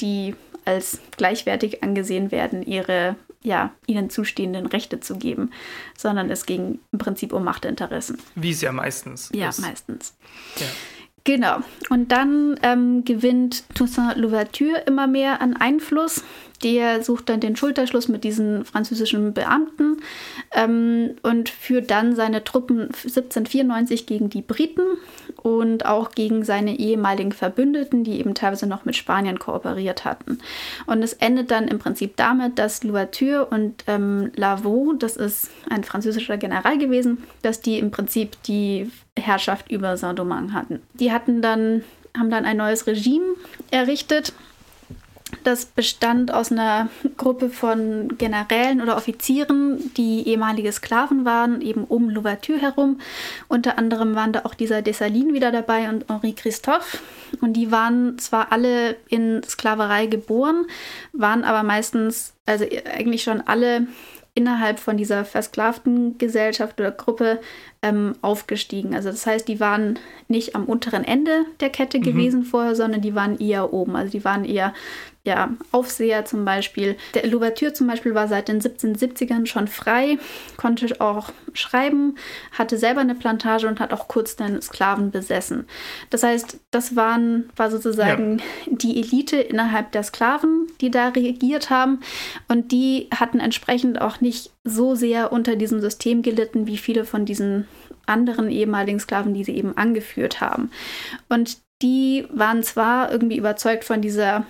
[SPEAKER 1] die als gleichwertig angesehen werden, ihre ja, ihnen zustehenden Rechte zu geben, sondern es ging im Prinzip um Machtinteressen.
[SPEAKER 2] Wie es ja meistens
[SPEAKER 1] Ja,
[SPEAKER 2] ist.
[SPEAKER 1] meistens.
[SPEAKER 2] Ja.
[SPEAKER 1] Genau. Und dann ähm, gewinnt Toussaint Louverture immer mehr an Einfluss. Der sucht dann den Schulterschluss mit diesen französischen Beamten ähm, und führt dann seine Truppen 1794 gegen die Briten und auch gegen seine ehemaligen Verbündeten, die eben teilweise noch mit Spanien kooperiert hatten. Und es endet dann im Prinzip damit, dass Louverture und ähm, Lavaux, das ist ein französischer General gewesen, dass die im Prinzip die Herrschaft über Saint-Domingue hatten. Die hatten dann, haben dann ein neues Regime errichtet. Das bestand aus einer Gruppe von Generälen oder Offizieren, die ehemalige Sklaven waren, eben um Louverture herum. Unter anderem waren da auch dieser Dessalines wieder dabei und Henri Christophe. Und die waren zwar alle in Sklaverei geboren, waren aber meistens, also eigentlich schon alle innerhalb von dieser versklavten Gesellschaft oder Gruppe ähm, aufgestiegen. Also das heißt, die waren nicht am unteren Ende der Kette gewesen vorher, sondern die waren eher oben. Also die waren eher ja, Aufseher zum Beispiel. Der Louverture zum Beispiel war seit den 1770ern schon frei, konnte auch schreiben, hatte selber eine Plantage und hat auch kurz den Sklaven besessen. Das heißt, das waren, war sozusagen die Elite innerhalb der Sklaven, die da regiert haben. Und die hatten entsprechend auch nicht so sehr unter diesem System gelitten wie viele von diesen anderen ehemaligen Sklaven, die sie eben angeführt haben. Und die waren zwar irgendwie überzeugt von dieser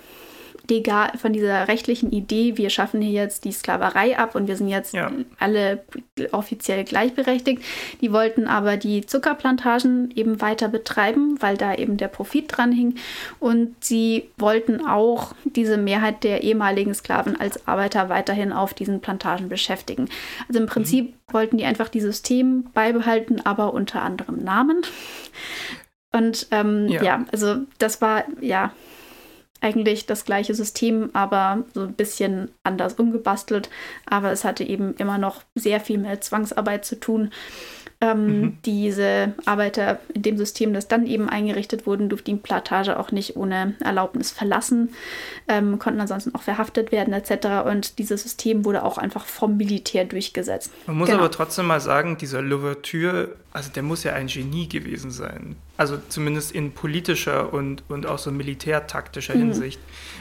[SPEAKER 1] legal, von dieser rechtlichen Idee, wir schaffen hier jetzt die Sklaverei ab und wir sind jetzt ja. alle offiziell gleichberechtigt. Die wollten aber die Zuckerplantagen eben weiter betreiben, weil da eben der Profit dran hing. Und sie wollten auch diese Mehrheit der ehemaligen Sklaven als Arbeiter weiterhin auf diesen Plantagen beschäftigen. Also im Prinzip mhm. wollten die einfach die System beibehalten, aber unter anderem Namen. Und ähm, ja. ja, also das war ja eigentlich das gleiche System, aber so ein bisschen anders umgebastelt. Aber es hatte eben immer noch sehr viel mit Zwangsarbeit zu tun. Ähm, mhm. Diese Arbeiter in dem System, das dann eben eingerichtet wurden, durften die Plantage auch nicht ohne Erlaubnis verlassen, ähm, konnten ansonsten auch verhaftet werden etc. Und dieses System wurde auch einfach vom Militär durchgesetzt.
[SPEAKER 2] Man muss genau. aber trotzdem mal sagen, dieser Louverture, also der muss ja ein Genie gewesen sein. Also zumindest in politischer und, und auch so militärtaktischer mhm. Hinsicht.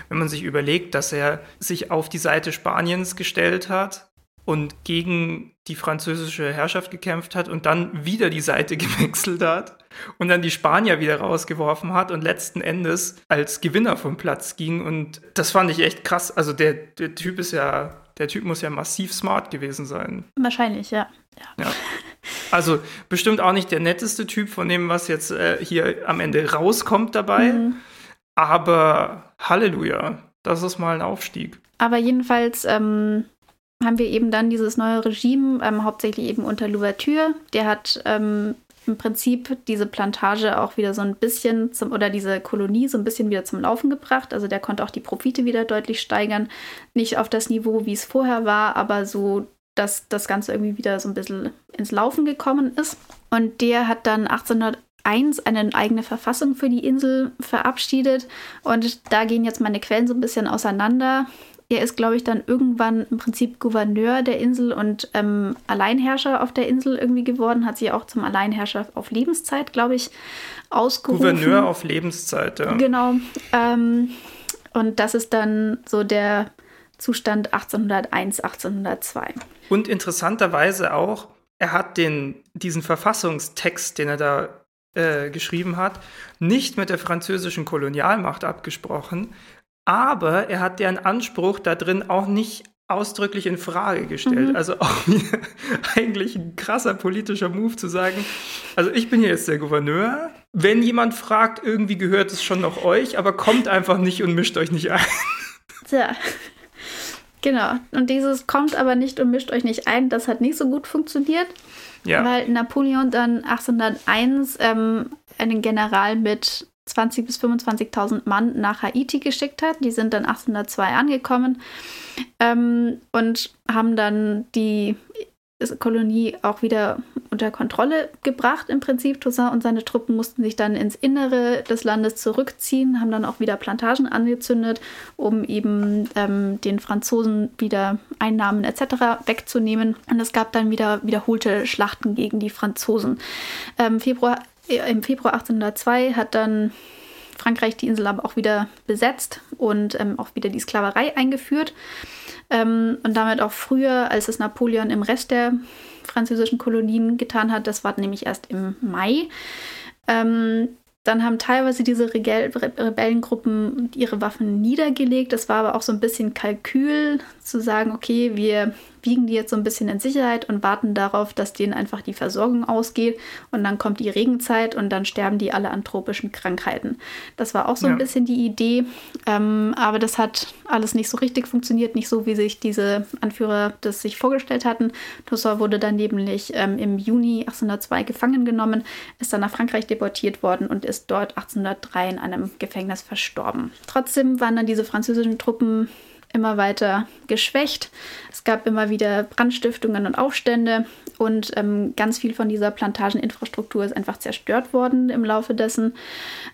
[SPEAKER 2] Wenn man sich überlegt, dass er sich auf die Seite Spaniens gestellt hat und gegen die französische Herrschaft gekämpft hat und dann wieder die Seite <laughs> gewechselt hat und dann die Spanier wieder rausgeworfen hat und letzten Endes als Gewinner vom Platz ging. Und das fand ich echt krass. Also der, der Typ ist ja, der Typ muss ja massiv smart gewesen sein.
[SPEAKER 1] Wahrscheinlich, ja. ja. ja.
[SPEAKER 2] Also bestimmt auch nicht der netteste Typ von dem, was jetzt äh, hier am Ende rauskommt dabei. Mhm. Aber Halleluja, das ist mal ein Aufstieg.
[SPEAKER 1] Aber jedenfalls ähm, haben wir eben dann dieses neue Regime, ähm, hauptsächlich eben unter Louverture. Der hat ähm, im Prinzip diese Plantage auch wieder so ein bisschen zum, oder diese Kolonie so ein bisschen wieder zum Laufen gebracht. Also der konnte auch die Profite wieder deutlich steigern. Nicht auf das Niveau, wie es vorher war, aber so, dass das Ganze irgendwie wieder so ein bisschen ins Laufen gekommen ist. Und der hat dann 1801 eine eigene Verfassung für die Insel verabschiedet. Und da gehen jetzt meine Quellen so ein bisschen auseinander. Er ist, glaube ich, dann irgendwann im Prinzip Gouverneur der Insel und ähm, Alleinherrscher auf der Insel irgendwie geworden, hat sich auch zum Alleinherrscher auf Lebenszeit, glaube ich, ausgerufen.
[SPEAKER 2] Gouverneur auf Lebenszeit, ja.
[SPEAKER 1] Genau. Ähm, und das ist dann so der Zustand 1801, 1802.
[SPEAKER 2] Und interessanterweise auch, er hat den, diesen Verfassungstext, den er da äh, geschrieben hat, nicht mit der französischen Kolonialmacht abgesprochen, aber er hat deren Anspruch da drin auch nicht ausdrücklich in Frage gestellt. Mhm. Also auch <laughs> eigentlich ein krasser politischer Move zu sagen, also ich bin hier jetzt der Gouverneur. Wenn jemand fragt, irgendwie gehört es schon noch euch, aber kommt einfach nicht und mischt euch nicht ein.
[SPEAKER 1] Tja. Genau. Und dieses kommt aber nicht und mischt euch nicht ein, das hat nicht so gut funktioniert. Ja. Weil Napoleon dann 1801 ähm, einen General mit 20.000 bis 25.000 Mann nach Haiti geschickt hat. Die sind dann 1802 angekommen ähm, und haben dann die Kolonie auch wieder unter Kontrolle gebracht im Prinzip. Toussaint und seine Truppen mussten sich dann ins Innere des Landes zurückziehen, haben dann auch wieder Plantagen angezündet, um eben ähm, den Franzosen wieder Einnahmen etc. wegzunehmen. Und es gab dann wieder wiederholte Schlachten gegen die Franzosen. Ähm, Februar im Februar 1802 hat dann Frankreich die Insel aber auch wieder besetzt und ähm, auch wieder die Sklaverei eingeführt. Ähm, und damit auch früher, als es Napoleon im Rest der französischen Kolonien getan hat. Das war nämlich erst im Mai. Ähm, dann haben teilweise diese Rebellengruppen ihre Waffen niedergelegt. Das war aber auch so ein bisschen Kalkül, zu sagen, okay, wir wiegen die jetzt so ein bisschen in Sicherheit und warten darauf, dass denen einfach die Versorgung ausgeht und dann kommt die Regenzeit und dann sterben die alle an tropischen Krankheiten. Das war auch so ja. ein bisschen die Idee, ähm, aber das hat alles nicht so richtig funktioniert, nicht so, wie sich diese Anführer das sich vorgestellt hatten. Toussaint wurde dann nämlich ähm, im Juni 1802 gefangen genommen, ist dann nach Frankreich deportiert worden und ist dort 1803 in einem Gefängnis verstorben. Trotzdem waren dann diese französischen Truppen immer weiter geschwächt. Es gab immer wieder Brandstiftungen und Aufstände und ähm, ganz viel von dieser Plantageninfrastruktur ist einfach zerstört worden im Laufe dessen.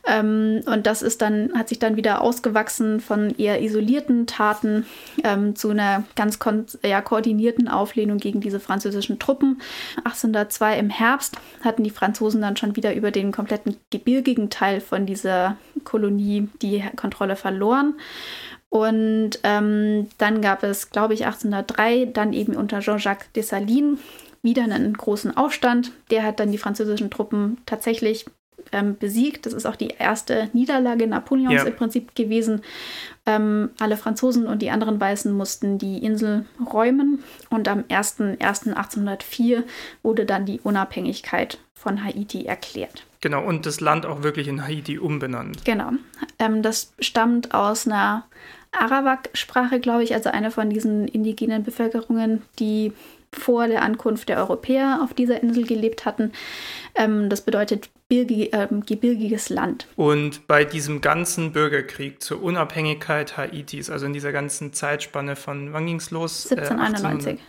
[SPEAKER 1] Ähm, und das ist dann, hat sich dann wieder ausgewachsen von eher isolierten Taten ähm, zu einer ganz ja, koordinierten Auflehnung gegen diese französischen Truppen. 1802 im Herbst hatten die Franzosen dann schon wieder über den kompletten gebirgigen Teil von dieser Kolonie die Kontrolle verloren. Und ähm, dann gab es, glaube ich, 1803 dann eben unter Jean-Jacques Dessalines wieder einen großen Aufstand. Der hat dann die französischen Truppen tatsächlich ähm, besiegt. Das ist auch die erste Niederlage Napoleons ja. im Prinzip gewesen. Ähm, alle Franzosen und die anderen Weißen mussten die Insel räumen und am 01.01.1804 wurde dann die Unabhängigkeit von Haiti erklärt.
[SPEAKER 2] Genau, und das Land auch wirklich in Haiti umbenannt.
[SPEAKER 1] Genau. Ähm, das stammt aus einer Arawak-Sprache, glaube ich, also eine von diesen indigenen Bevölkerungen, die vor der Ankunft der Europäer auf dieser Insel gelebt hatten. Ähm, das bedeutet Birgi, äh, gebirgiges Land.
[SPEAKER 2] Und bei diesem ganzen Bürgerkrieg zur Unabhängigkeit Haitis, also in dieser ganzen Zeitspanne von, wann ging es los?
[SPEAKER 1] 1791. Äh,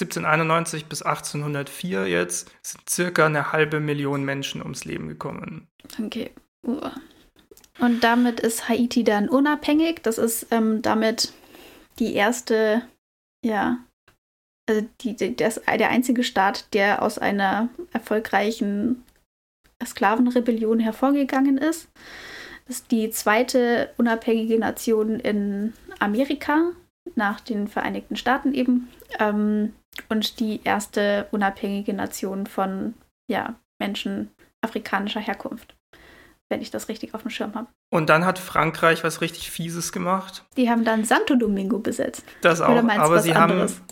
[SPEAKER 2] 1791 bis 1804 jetzt sind circa eine halbe Million Menschen ums Leben gekommen.
[SPEAKER 1] Okay. Uh. Und damit ist Haiti dann unabhängig. Das ist ähm, damit die erste, ja, also die, die, das, der einzige Staat, der aus einer erfolgreichen Sklavenrebellion hervorgegangen ist. Das ist die zweite unabhängige Nation in Amerika, nach den Vereinigten Staaten eben. Ähm, und die erste unabhängige Nation von ja, Menschen afrikanischer Herkunft, wenn ich das richtig auf dem Schirm habe.
[SPEAKER 2] Und dann hat Frankreich was richtig Fieses gemacht.
[SPEAKER 1] Die haben dann Santo Domingo besetzt.
[SPEAKER 2] Das auch, aber sie anderes? haben.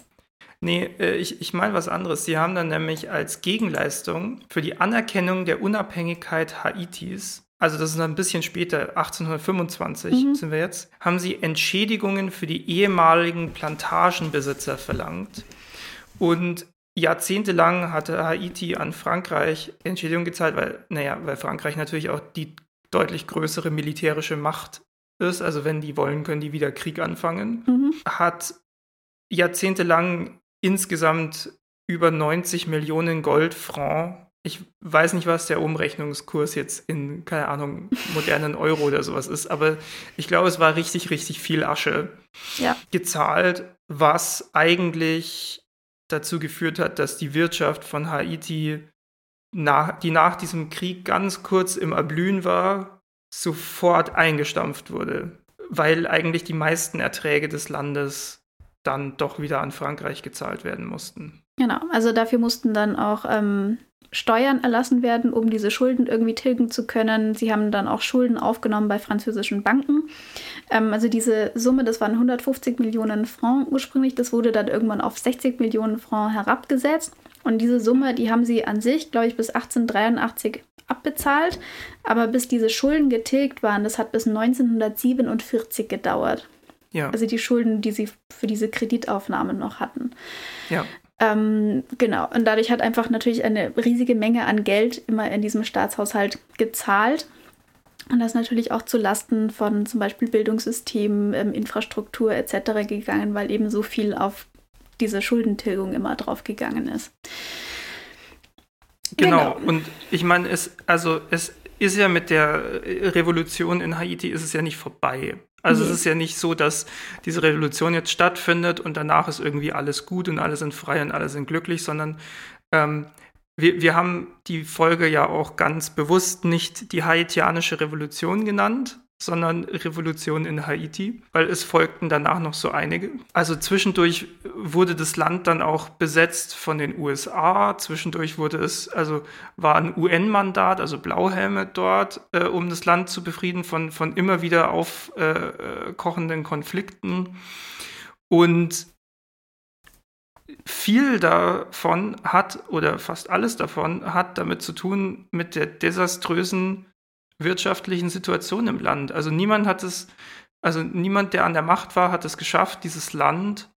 [SPEAKER 2] Nee, äh, ich, ich meine was anderes. Sie haben dann nämlich als Gegenleistung für die Anerkennung der Unabhängigkeit Haitis also das ist ein bisschen später, 1825 mhm. sind wir jetzt, haben sie Entschädigungen für die ehemaligen Plantagenbesitzer verlangt. Und jahrzehntelang hatte Haiti an Frankreich Entschädigung gezahlt, weil, naja, weil Frankreich natürlich auch die deutlich größere militärische Macht ist. Also wenn die wollen, können die wieder Krieg anfangen. Mhm. Hat jahrzehntelang insgesamt über 90 Millionen Goldfranc. Ich weiß nicht, was der Umrechnungskurs jetzt in, keine Ahnung, modernen <laughs> Euro oder sowas ist, aber ich glaube, es war richtig, richtig viel Asche
[SPEAKER 1] ja.
[SPEAKER 2] gezahlt, was eigentlich dazu geführt hat, dass die Wirtschaft von Haiti, nach, die nach diesem Krieg ganz kurz im Erblühen war, sofort eingestampft wurde, weil eigentlich die meisten Erträge des Landes dann doch wieder an Frankreich gezahlt werden mussten.
[SPEAKER 1] Genau, also dafür mussten dann auch ähm, Steuern erlassen werden, um diese Schulden irgendwie tilgen zu können. Sie haben dann auch Schulden aufgenommen bei französischen Banken. Ähm, also diese Summe, das waren 150 Millionen Franc ursprünglich, das wurde dann irgendwann auf 60 Millionen Franc herabgesetzt. Und diese Summe, die haben sie an sich, glaube ich, bis 1883 abbezahlt. Aber bis diese Schulden getilgt waren, das hat bis 1947 gedauert.
[SPEAKER 2] Ja.
[SPEAKER 1] Also die Schulden, die sie für diese Kreditaufnahme noch hatten.
[SPEAKER 2] Ja.
[SPEAKER 1] Ähm, genau, und dadurch hat einfach natürlich eine riesige Menge an Geld immer in diesem Staatshaushalt gezahlt. Und das natürlich auch zu Lasten von zum Beispiel Bildungssystemen, ähm, Infrastruktur etc. gegangen, weil eben so viel auf diese Schuldentilgung immer drauf gegangen ist.
[SPEAKER 2] Genau, genau. und ich meine, es, also es ist ja mit der Revolution in Haiti ist es ja nicht vorbei. Also nee. es ist ja nicht so, dass diese Revolution jetzt stattfindet und danach ist irgendwie alles gut und alle sind frei und alle sind glücklich, sondern ähm, wir, wir haben die Folge ja auch ganz bewusst nicht die haitianische Revolution genannt, sondern Revolution in Haiti, weil es folgten danach noch so einige. Also zwischendurch wurde das Land dann auch besetzt von den USA, zwischendurch wurde es, also war ein UN-Mandat, also Blauhelme dort, äh, um das Land zu befrieden von, von immer wieder aufkochenden äh, Konflikten. Und viel davon hat, oder fast alles davon, hat damit zu tun mit der desaströsen wirtschaftlichen Situation im Land. Also niemand hat es, also niemand, der an der Macht war, hat es geschafft, dieses Land,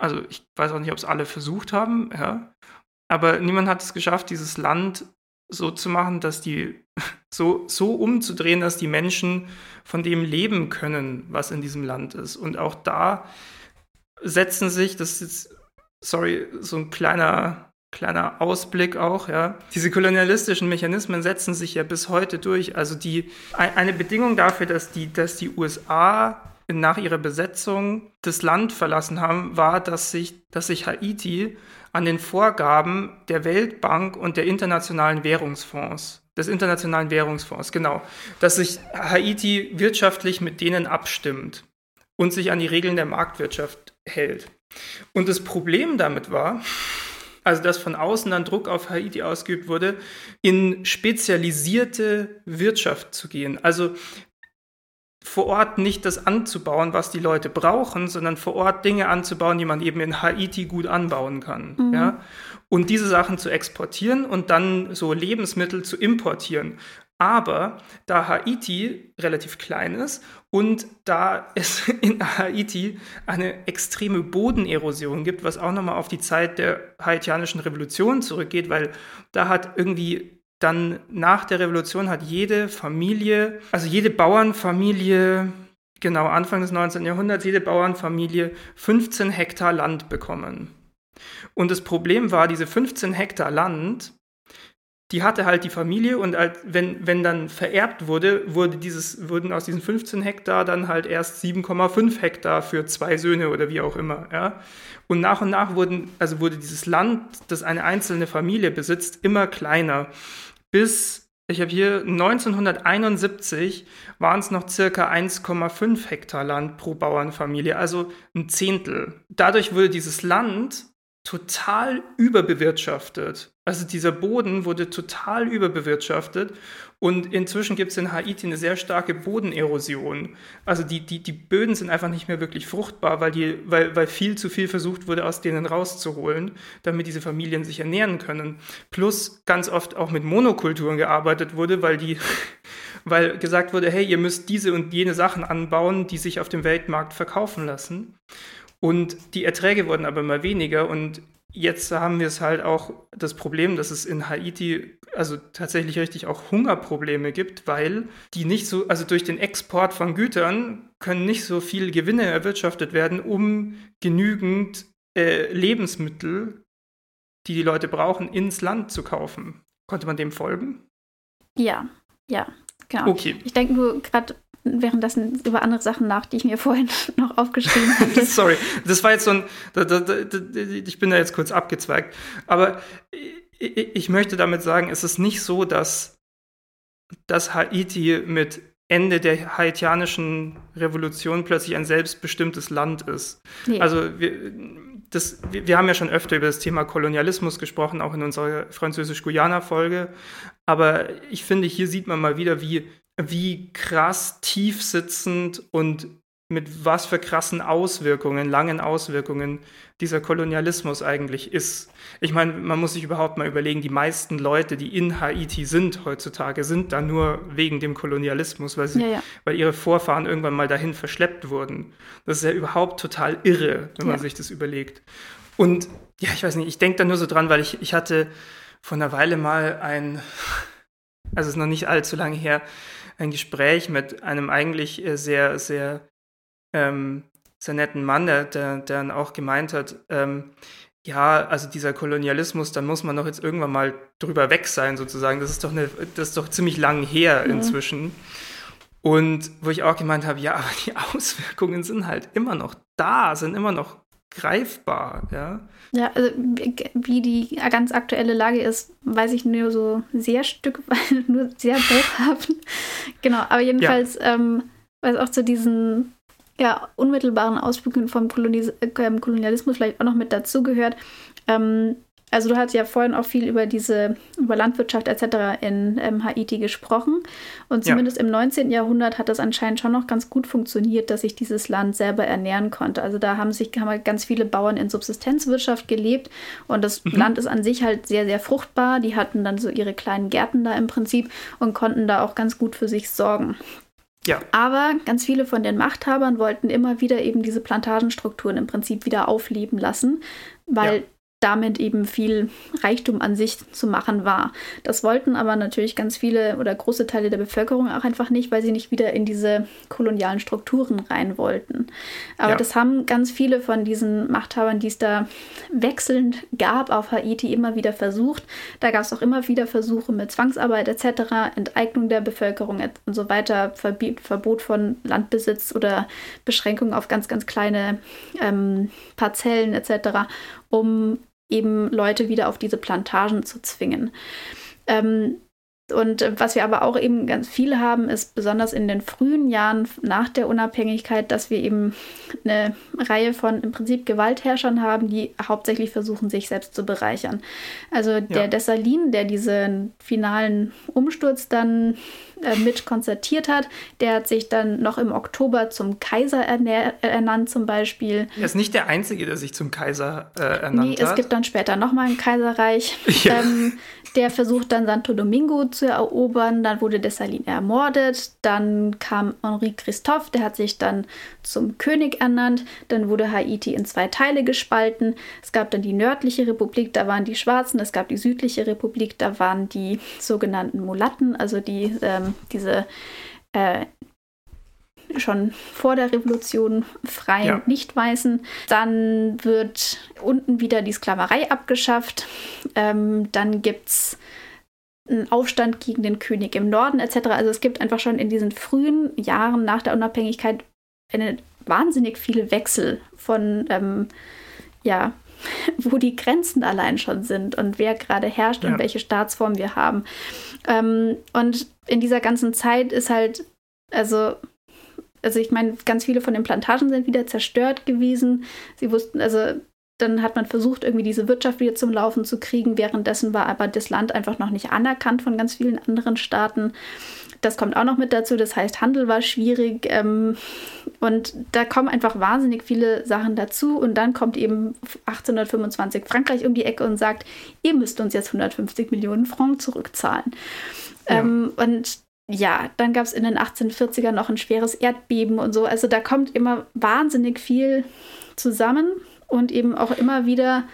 [SPEAKER 2] also ich weiß auch nicht, ob es alle versucht haben, ja, aber niemand hat es geschafft, dieses Land so zu machen, dass die <laughs> so, so umzudrehen, dass die Menschen von dem leben können, was in diesem Land ist. Und auch da setzen sich, das ist jetzt, sorry, so ein kleiner kleiner Ausblick auch, ja. Diese kolonialistischen Mechanismen setzen sich ja bis heute durch. Also die, eine Bedingung dafür, dass die, dass die USA nach ihrer Besetzung das Land verlassen haben, war, dass sich, dass sich Haiti an den Vorgaben der Weltbank und der internationalen Währungsfonds, des internationalen Währungsfonds, genau, dass sich Haiti wirtschaftlich mit denen abstimmt und sich an die Regeln der Marktwirtschaft hält. Und das Problem damit war, also dass von außen dann Druck auf Haiti ausgeübt wurde, in spezialisierte Wirtschaft zu gehen. Also vor Ort nicht das anzubauen, was die Leute brauchen, sondern vor Ort Dinge anzubauen, die man eben in Haiti gut anbauen kann. Mhm. Ja? Und diese Sachen zu exportieren und dann so Lebensmittel zu importieren. Aber da Haiti relativ klein ist und da es <laughs> in Haiti eine extreme Bodenerosion gibt, was auch nochmal auf die Zeit der haitianischen Revolution zurückgeht, weil da hat irgendwie dann nach der Revolution hat jede Familie, also jede Bauernfamilie, genau Anfang des 19. Jahrhunderts, jede Bauernfamilie 15 Hektar Land bekommen. Und das Problem war, diese 15 Hektar Land die hatte halt die Familie und halt, wenn, wenn dann vererbt wurde, wurde dieses, wurden aus diesen 15 Hektar dann halt erst 7,5 Hektar für zwei Söhne oder wie auch immer. Ja? Und nach und nach wurden, also wurde dieses Land, das eine einzelne Familie besitzt, immer kleiner. Bis, ich habe hier 1971 waren es noch circa 1,5 Hektar Land pro Bauernfamilie, also ein Zehntel. Dadurch wurde dieses Land total überbewirtschaftet. Also dieser Boden wurde total überbewirtschaftet und inzwischen gibt es in Haiti eine sehr starke Bodenerosion. Also die, die, die Böden sind einfach nicht mehr wirklich fruchtbar, weil, die, weil, weil viel zu viel versucht wurde, aus denen rauszuholen, damit diese Familien sich ernähren können. Plus ganz oft auch mit Monokulturen gearbeitet wurde, weil die <laughs> weil gesagt wurde, hey, ihr müsst diese und jene Sachen anbauen, die sich auf dem Weltmarkt verkaufen lassen. Und die Erträge wurden aber immer weniger und jetzt haben wir es halt auch das Problem, dass es in Haiti also tatsächlich richtig auch Hungerprobleme gibt, weil die nicht so, also durch den Export von Gütern können nicht so viel Gewinne erwirtschaftet werden, um genügend äh, Lebensmittel, die die Leute brauchen, ins Land zu kaufen. Konnte man dem folgen?
[SPEAKER 1] Ja, ja, genau. Okay. Ich denke nur gerade währenddessen über andere Sachen nach, die ich mir vorhin <laughs> noch aufgeschrieben habe. <laughs>
[SPEAKER 2] Sorry, das war jetzt so ein, da, da, da, ich bin da jetzt kurz abgezweigt. Aber ich, ich möchte damit sagen, es ist nicht so, dass, dass Haiti mit Ende der haitianischen Revolution plötzlich ein selbstbestimmtes Land ist. Nee. Also wir, das, wir haben ja schon öfter über das Thema Kolonialismus gesprochen, auch in unserer Französisch-Guyana-Folge. Aber ich finde, hier sieht man mal wieder, wie wie krass tief sitzend und mit was für krassen Auswirkungen, langen Auswirkungen dieser Kolonialismus eigentlich ist. Ich meine, man muss sich überhaupt mal überlegen, die meisten Leute, die in Haiti sind heutzutage, sind da nur wegen dem Kolonialismus, weil, sie, ja, ja. weil ihre Vorfahren irgendwann mal dahin verschleppt wurden. Das ist ja überhaupt total irre, wenn man ja. sich das überlegt. Und ja, ich weiß nicht, ich denke da nur so dran, weil ich, ich hatte vor einer Weile mal ein, also es ist noch nicht allzu lange her, ein Gespräch mit einem eigentlich äh, sehr, sehr, ähm, sehr netten Mann, der, der, der dann auch gemeint hat, ähm, ja, also dieser Kolonialismus, da muss man doch jetzt irgendwann mal drüber weg sein, sozusagen. Das ist doch, eine, das ist doch ziemlich lang her mhm. inzwischen. Und wo ich auch gemeint habe, ja, aber die <laughs> Auswirkungen sind halt immer noch da, sind immer noch greifbar, ja.
[SPEAKER 1] Ja, also wie die ganz aktuelle Lage ist, weiß ich nur so sehr stückweise, <laughs> nur sehr haben. <laughs> genau, aber jedenfalls, ja. ähm, was auch zu diesen ja, unmittelbaren Auswirkungen vom Kolonis äh, Kolonialismus vielleicht auch noch mit dazugehört, ähm, also du hast ja vorhin auch viel über diese, über Landwirtschaft etc. in ähm, Haiti gesprochen. Und zumindest ja. im 19. Jahrhundert hat das anscheinend schon noch ganz gut funktioniert, dass sich dieses Land selber ernähren konnte. Also da haben sich haben halt ganz viele Bauern in Subsistenzwirtschaft gelebt und das mhm. Land ist an sich halt sehr, sehr fruchtbar. Die hatten dann so ihre kleinen Gärten da im Prinzip und konnten da auch ganz gut für sich sorgen. Ja. Aber ganz viele von den Machthabern wollten immer wieder eben diese Plantagenstrukturen im Prinzip wieder aufleben lassen, weil ja damit eben viel Reichtum an sich zu machen war. Das wollten aber natürlich ganz viele oder große Teile der Bevölkerung auch einfach nicht, weil sie nicht wieder in diese kolonialen Strukturen rein wollten. Aber ja. das haben ganz viele von diesen Machthabern, die es da wechselnd gab auf Haiti, immer wieder versucht. Da gab es auch immer wieder Versuche mit Zwangsarbeit etc., Enteignung der Bevölkerung und so weiter, Verbot von Landbesitz oder Beschränkung auf ganz, ganz kleine ähm, Parzellen etc um eben Leute wieder auf diese Plantagen zu zwingen. Ähm, Und was wir aber auch eben ganz viel haben, ist besonders in den frühen Jahren nach der Unabhängigkeit, dass wir eben eine Reihe von im Prinzip Gewaltherrschern haben, die hauptsächlich versuchen, sich selbst zu bereichern. Also der ja. Dessalin, der diesen finalen Umsturz dann äh, mit konzertiert hat, der hat sich dann noch im Oktober zum Kaiser ernannt zum Beispiel.
[SPEAKER 2] Er ist nicht der Einzige, der sich zum Kaiser äh, ernannt nee, hat.
[SPEAKER 1] Nee, es gibt dann später nochmal ein Kaiserreich. <laughs> Ja. Ähm, der versucht dann Santo Domingo zu erobern, dann wurde Dessalines ermordet, dann kam Henri Christophe, der hat sich dann zum König ernannt, dann wurde Haiti in zwei Teile gespalten, es gab dann die nördliche Republik, da waren die Schwarzen, es gab die südliche Republik, da waren die sogenannten Mulatten, also die, ähm, diese äh, schon vor der Revolution freien ja. Nicht-Weißen. Dann wird unten wieder die Sklaverei abgeschafft. Ähm, dann gibt es einen Aufstand gegen den König im Norden etc. Also es gibt einfach schon in diesen frühen Jahren nach der Unabhängigkeit eine wahnsinnig viele Wechsel von, ähm, ja, <laughs> wo die Grenzen allein schon sind und wer gerade herrscht ja. und welche Staatsform wir haben. Ähm, und in dieser ganzen Zeit ist halt, also also ich meine, ganz viele von den Plantagen sind wieder zerstört gewesen. Sie wussten, also dann hat man versucht, irgendwie diese Wirtschaft wieder zum Laufen zu kriegen. Währenddessen war aber das Land einfach noch nicht anerkannt von ganz vielen anderen Staaten. Das kommt auch noch mit dazu. Das heißt, Handel war schwierig. Ähm, und da kommen einfach wahnsinnig viele Sachen dazu. Und dann kommt eben 1825 Frankreich um die Ecke und sagt, ihr müsst uns jetzt 150 Millionen Francs zurückzahlen. Ja. Ähm, und ja, dann gab es in den 1840ern noch ein schweres Erdbeben und so. Also da kommt immer wahnsinnig viel zusammen und eben auch immer wieder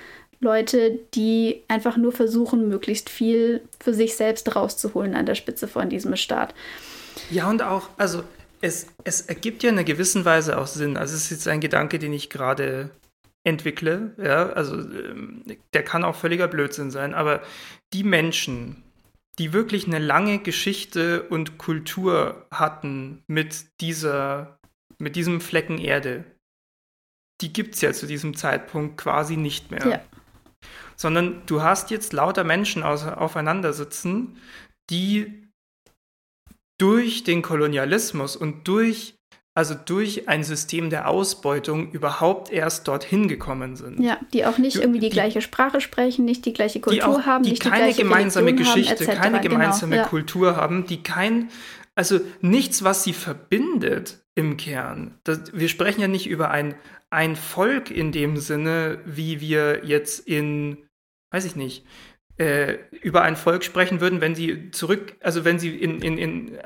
[SPEAKER 1] Leute, die einfach nur versuchen, möglichst viel für sich selbst rauszuholen an der Spitze von diesem Staat.
[SPEAKER 2] Ja, und auch, also es, es ergibt ja in einer gewissen Weise auch Sinn. Also es ist jetzt ein Gedanke, den ich gerade entwickle. Ja, also ähm, der kann auch völliger Blödsinn sein, aber die Menschen, die wirklich eine lange Geschichte und Kultur hatten mit dieser, mit diesem Flecken Erde, die gibt es ja zu diesem Zeitpunkt quasi nicht mehr. Ja. Sondern du hast jetzt lauter Menschen aufeinander sitzen, die durch den Kolonialismus und durch also durch ein System der Ausbeutung überhaupt erst dorthin gekommen sind.
[SPEAKER 1] Ja, die auch nicht irgendwie die, die gleiche Sprache sprechen, nicht die gleiche Kultur
[SPEAKER 2] die auch,
[SPEAKER 1] haben,
[SPEAKER 2] die
[SPEAKER 1] nicht
[SPEAKER 2] keine
[SPEAKER 1] die gleiche
[SPEAKER 2] gemeinsame
[SPEAKER 1] Religion
[SPEAKER 2] Geschichte,
[SPEAKER 1] haben,
[SPEAKER 2] keine
[SPEAKER 1] genau,
[SPEAKER 2] gemeinsame
[SPEAKER 1] ja.
[SPEAKER 2] Kultur haben, die kein, also nichts, was sie verbindet im Kern. Das, wir sprechen ja nicht über ein, ein Volk in dem Sinne, wie wir jetzt in, weiß ich nicht, äh, über ein Volk sprechen würden, wenn sie zurück, also wenn sie in, in, in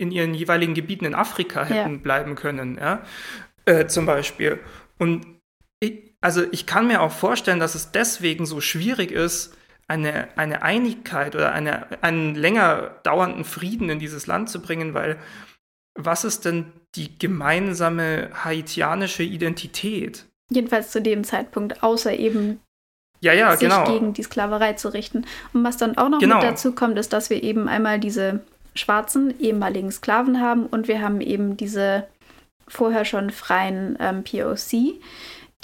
[SPEAKER 2] in ihren jeweiligen Gebieten in Afrika hätten ja. bleiben können, ja, äh, zum Beispiel. Und ich, also ich kann mir auch vorstellen, dass es deswegen so schwierig ist, eine, eine Einigkeit oder eine, einen länger dauernden Frieden in dieses Land zu bringen, weil was ist denn die gemeinsame haitianische Identität?
[SPEAKER 1] Jedenfalls zu dem Zeitpunkt, außer eben
[SPEAKER 2] ja, ja,
[SPEAKER 1] sich
[SPEAKER 2] genau.
[SPEAKER 1] gegen die Sklaverei zu richten. Und was dann auch noch genau. mit dazu kommt, ist, dass wir eben einmal diese schwarzen ehemaligen Sklaven haben und wir haben eben diese vorher schon freien ähm, POC,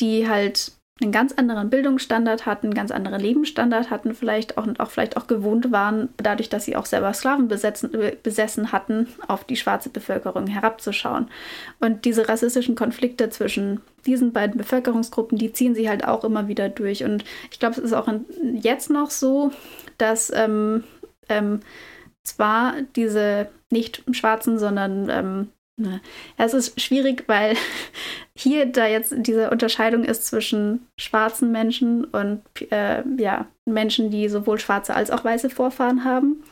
[SPEAKER 1] die halt einen ganz anderen Bildungsstandard hatten, ganz anderen Lebensstandard hatten vielleicht auch auch vielleicht auch gewohnt waren, dadurch, dass sie auch selber Sklaven besetzen, äh, besessen hatten, auf die schwarze Bevölkerung herabzuschauen. Und diese rassistischen Konflikte zwischen diesen beiden Bevölkerungsgruppen, die ziehen sie halt auch immer wieder durch. Und ich glaube, es ist auch jetzt noch so, dass ähm, ähm, zwar diese nicht schwarzen, sondern ähm, ne. es ist schwierig, weil <laughs> hier da jetzt diese Unterscheidung ist zwischen schwarzen Menschen und äh, ja, Menschen, die sowohl schwarze als auch weiße Vorfahren haben.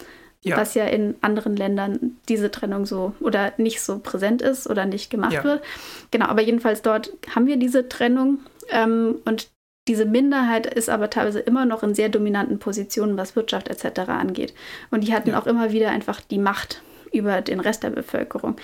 [SPEAKER 1] Ja. Was ja in anderen Ländern diese Trennung so oder nicht so präsent ist oder nicht gemacht ja. wird. Genau, aber jedenfalls dort haben wir diese Trennung ähm, und diese Minderheit ist aber teilweise immer noch in sehr dominanten Positionen, was Wirtschaft etc. angeht. Und die hatten ja. auch immer wieder einfach die Macht über den Rest der Bevölkerung.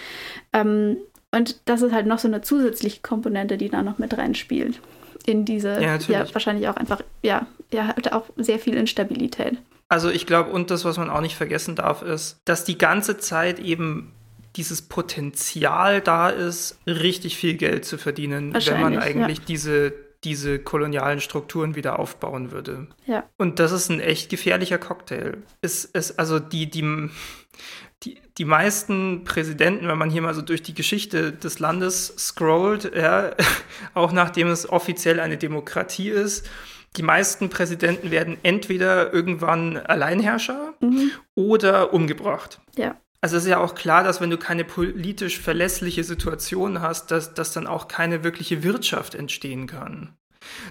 [SPEAKER 1] Ähm, und das ist halt noch so eine zusätzliche Komponente, die da noch mit reinspielt. In diese, ja, ja wahrscheinlich auch einfach, ja, ja, hat auch sehr viel Instabilität.
[SPEAKER 2] Also ich glaube, und das, was man auch nicht vergessen darf, ist, dass die ganze Zeit eben dieses Potenzial da ist, richtig viel Geld zu verdienen, wenn man eigentlich ja. diese diese kolonialen Strukturen wieder aufbauen würde.
[SPEAKER 1] Ja.
[SPEAKER 2] Und das ist ein echt gefährlicher Cocktail. Es, es, also die, die, die, meisten Präsidenten, wenn man hier mal so durch die Geschichte des Landes scrollt, ja, <laughs> auch nachdem es offiziell eine Demokratie ist, die meisten Präsidenten werden entweder irgendwann Alleinherrscher mhm. oder umgebracht.
[SPEAKER 1] Ja.
[SPEAKER 2] Also es ist ja auch klar, dass wenn du keine politisch verlässliche Situation hast, dass, dass dann auch keine wirkliche Wirtschaft entstehen kann.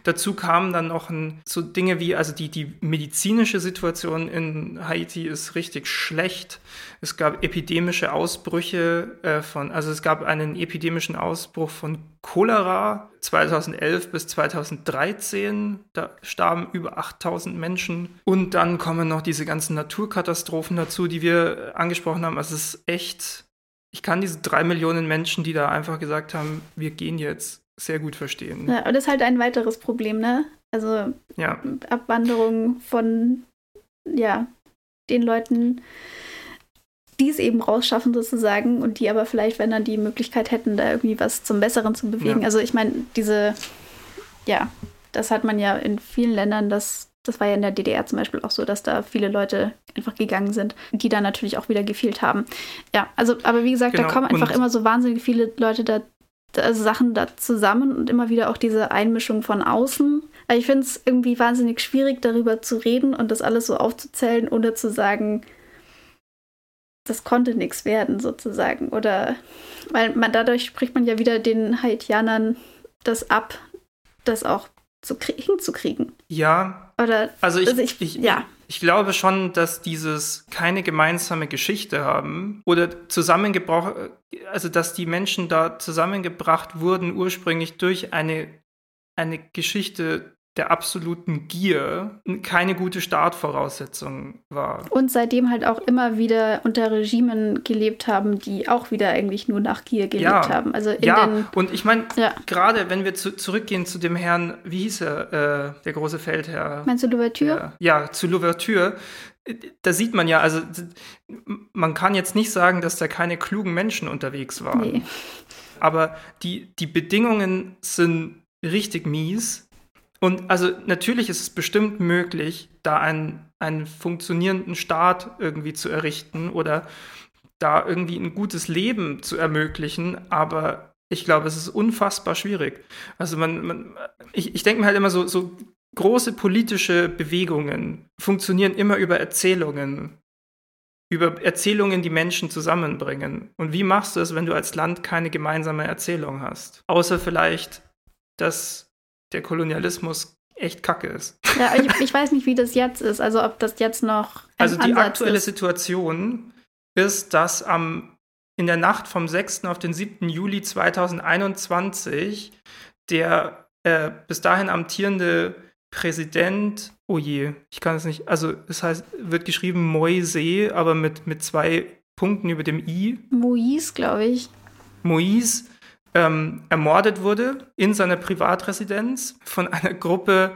[SPEAKER 2] Dazu kamen dann noch ein, so Dinge wie, also die, die medizinische Situation in Haiti ist richtig schlecht. Es gab epidemische Ausbrüche äh, von, also es gab einen epidemischen Ausbruch von Cholera 2011 bis 2013. Da starben über 8000 Menschen. Und dann kommen noch diese ganzen Naturkatastrophen dazu, die wir angesprochen haben. Also es ist echt, ich kann diese drei Millionen Menschen, die da einfach gesagt haben, wir gehen jetzt, sehr gut verstehen.
[SPEAKER 1] Ja, und das ist halt ein weiteres Problem, ne? Also
[SPEAKER 2] ja.
[SPEAKER 1] Abwanderung von ja, den Leuten, die es eben rausschaffen sozusagen und die aber vielleicht, wenn dann die Möglichkeit hätten, da irgendwie was zum Besseren zu bewegen. Ja. Also ich meine, diese, ja, das hat man ja in vielen Ländern, das, das war ja in der DDR zum Beispiel auch so, dass da viele Leute einfach gegangen sind, die dann natürlich auch wieder gefehlt haben. Ja, also, aber wie gesagt, genau. da kommen einfach und immer so wahnsinnig viele Leute da Sachen da zusammen und immer wieder auch diese Einmischung von außen. ich finde es irgendwie wahnsinnig schwierig, darüber zu reden und das alles so aufzuzählen, ohne zu sagen, das konnte nichts werden, sozusagen. Oder weil man dadurch spricht man ja wieder den Haitianern das ab, das auch zu hinzukriegen.
[SPEAKER 2] Ja.
[SPEAKER 1] Oder
[SPEAKER 2] also ich, also ich, ich, ja. Ich glaube schon, dass dieses keine gemeinsame Geschichte haben oder zusammengebracht, also dass die Menschen da zusammengebracht wurden ursprünglich durch eine, eine Geschichte der absoluten Gier keine gute Startvoraussetzung war.
[SPEAKER 1] Und seitdem halt auch immer wieder unter Regimen gelebt haben, die auch wieder eigentlich nur nach Gier gelebt ja, haben. Also
[SPEAKER 2] ja, den, und ich meine, ja. gerade wenn wir zu, zurückgehen zu dem Herrn, wie hieß er, äh, der große Feldherr?
[SPEAKER 1] Meinst du Louverture?
[SPEAKER 2] ja, zu Louverture. Da sieht man ja, also man kann jetzt nicht sagen, dass da keine klugen Menschen unterwegs waren. Nee. Aber die, die Bedingungen sind richtig mies und also natürlich ist es bestimmt möglich, da einen, einen funktionierenden Staat irgendwie zu errichten oder da irgendwie ein gutes Leben zu ermöglichen, aber ich glaube, es ist unfassbar schwierig. Also man, man ich, ich denke mir halt immer so, so große politische Bewegungen funktionieren immer über Erzählungen, über Erzählungen, die Menschen zusammenbringen. Und wie machst du es, wenn du als Land keine gemeinsame Erzählung hast? Außer vielleicht, dass der Kolonialismus echt kacke ist.
[SPEAKER 1] Ja, ich, <laughs> ich, weiß nicht, wie das jetzt ist. Also ob das jetzt noch.
[SPEAKER 2] also die Ansatz aktuelle ist. Situation ist, dass am, in der Nacht vom 6. auf den 7. Juli 2021 der äh, bis dahin amtierende Präsident, oh je, ich kann es nicht, also es heißt, wird geschrieben Moise, aber mit, mit zwei Punkten über dem I.
[SPEAKER 1] Moise, glaube ich.
[SPEAKER 2] Moise ähm, ermordet wurde in seiner Privatresidenz von einer Gruppe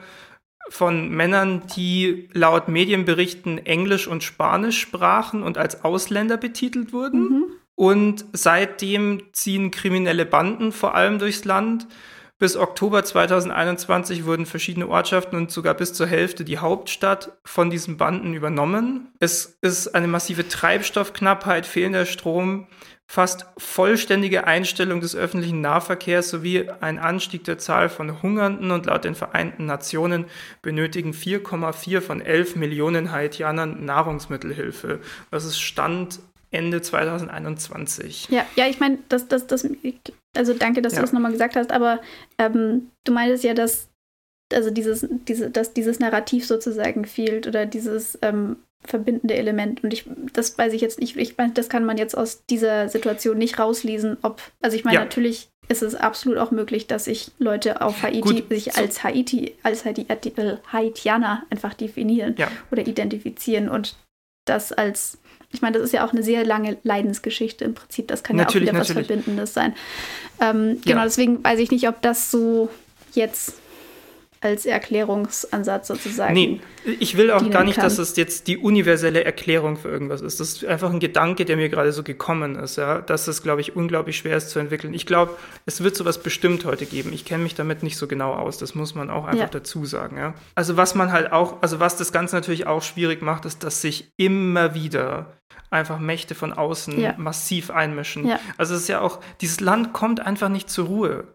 [SPEAKER 2] von Männern, die laut Medienberichten Englisch und Spanisch sprachen und als Ausländer betitelt wurden. Mhm. Und seitdem ziehen kriminelle Banden vor allem durchs Land. Bis Oktober 2021 wurden verschiedene Ortschaften und sogar bis zur Hälfte die Hauptstadt von diesen Banden übernommen. Es ist eine massive Treibstoffknappheit, fehlender Strom, fast vollständige Einstellung des öffentlichen Nahverkehrs sowie ein Anstieg der Zahl von Hungernden und laut den Vereinten Nationen benötigen 4,4 von 11 Millionen Haitianern Nahrungsmittelhilfe. Das ist Stand Ende 2021.
[SPEAKER 1] Ja, ja, ich meine, das, das, das, also danke, dass ja. du das nochmal gesagt hast, aber ähm, du meintest ja, dass also dieses, diese, dass dieses Narrativ sozusagen fehlt oder dieses ähm, verbindende Element. Und ich, das weiß ich jetzt nicht, ich meine, das kann man jetzt aus dieser Situation nicht rauslesen, ob, also ich meine, ja. natürlich ist es absolut auch möglich, dass sich Leute auf Haiti Gut, sich so als Haiti, als Haiti, äh, Haitianer einfach definieren ja. oder identifizieren und das als, ich meine, das ist ja auch eine sehr lange Leidensgeschichte im Prinzip, das kann natürlich, ja auch wieder natürlich. was Verbindendes sein. Ähm, genau, ja. deswegen weiß ich nicht, ob das so jetzt als Erklärungsansatz sozusagen.
[SPEAKER 2] Nee, ich will auch gar nicht, kann. dass es jetzt die universelle Erklärung für irgendwas ist. Das ist einfach ein Gedanke, der mir gerade so gekommen ist, ja, dass es, glaube ich, unglaublich schwer ist zu entwickeln. Ich glaube, es wird sowas bestimmt heute geben. Ich kenne mich damit nicht so genau aus. Das muss man auch einfach ja. dazu sagen, ja. Also was man halt auch, also was das Ganze natürlich auch schwierig macht, ist, dass sich immer wieder einfach Mächte von außen ja. massiv einmischen. Ja. Also es ist ja auch, dieses Land kommt einfach nicht zur Ruhe.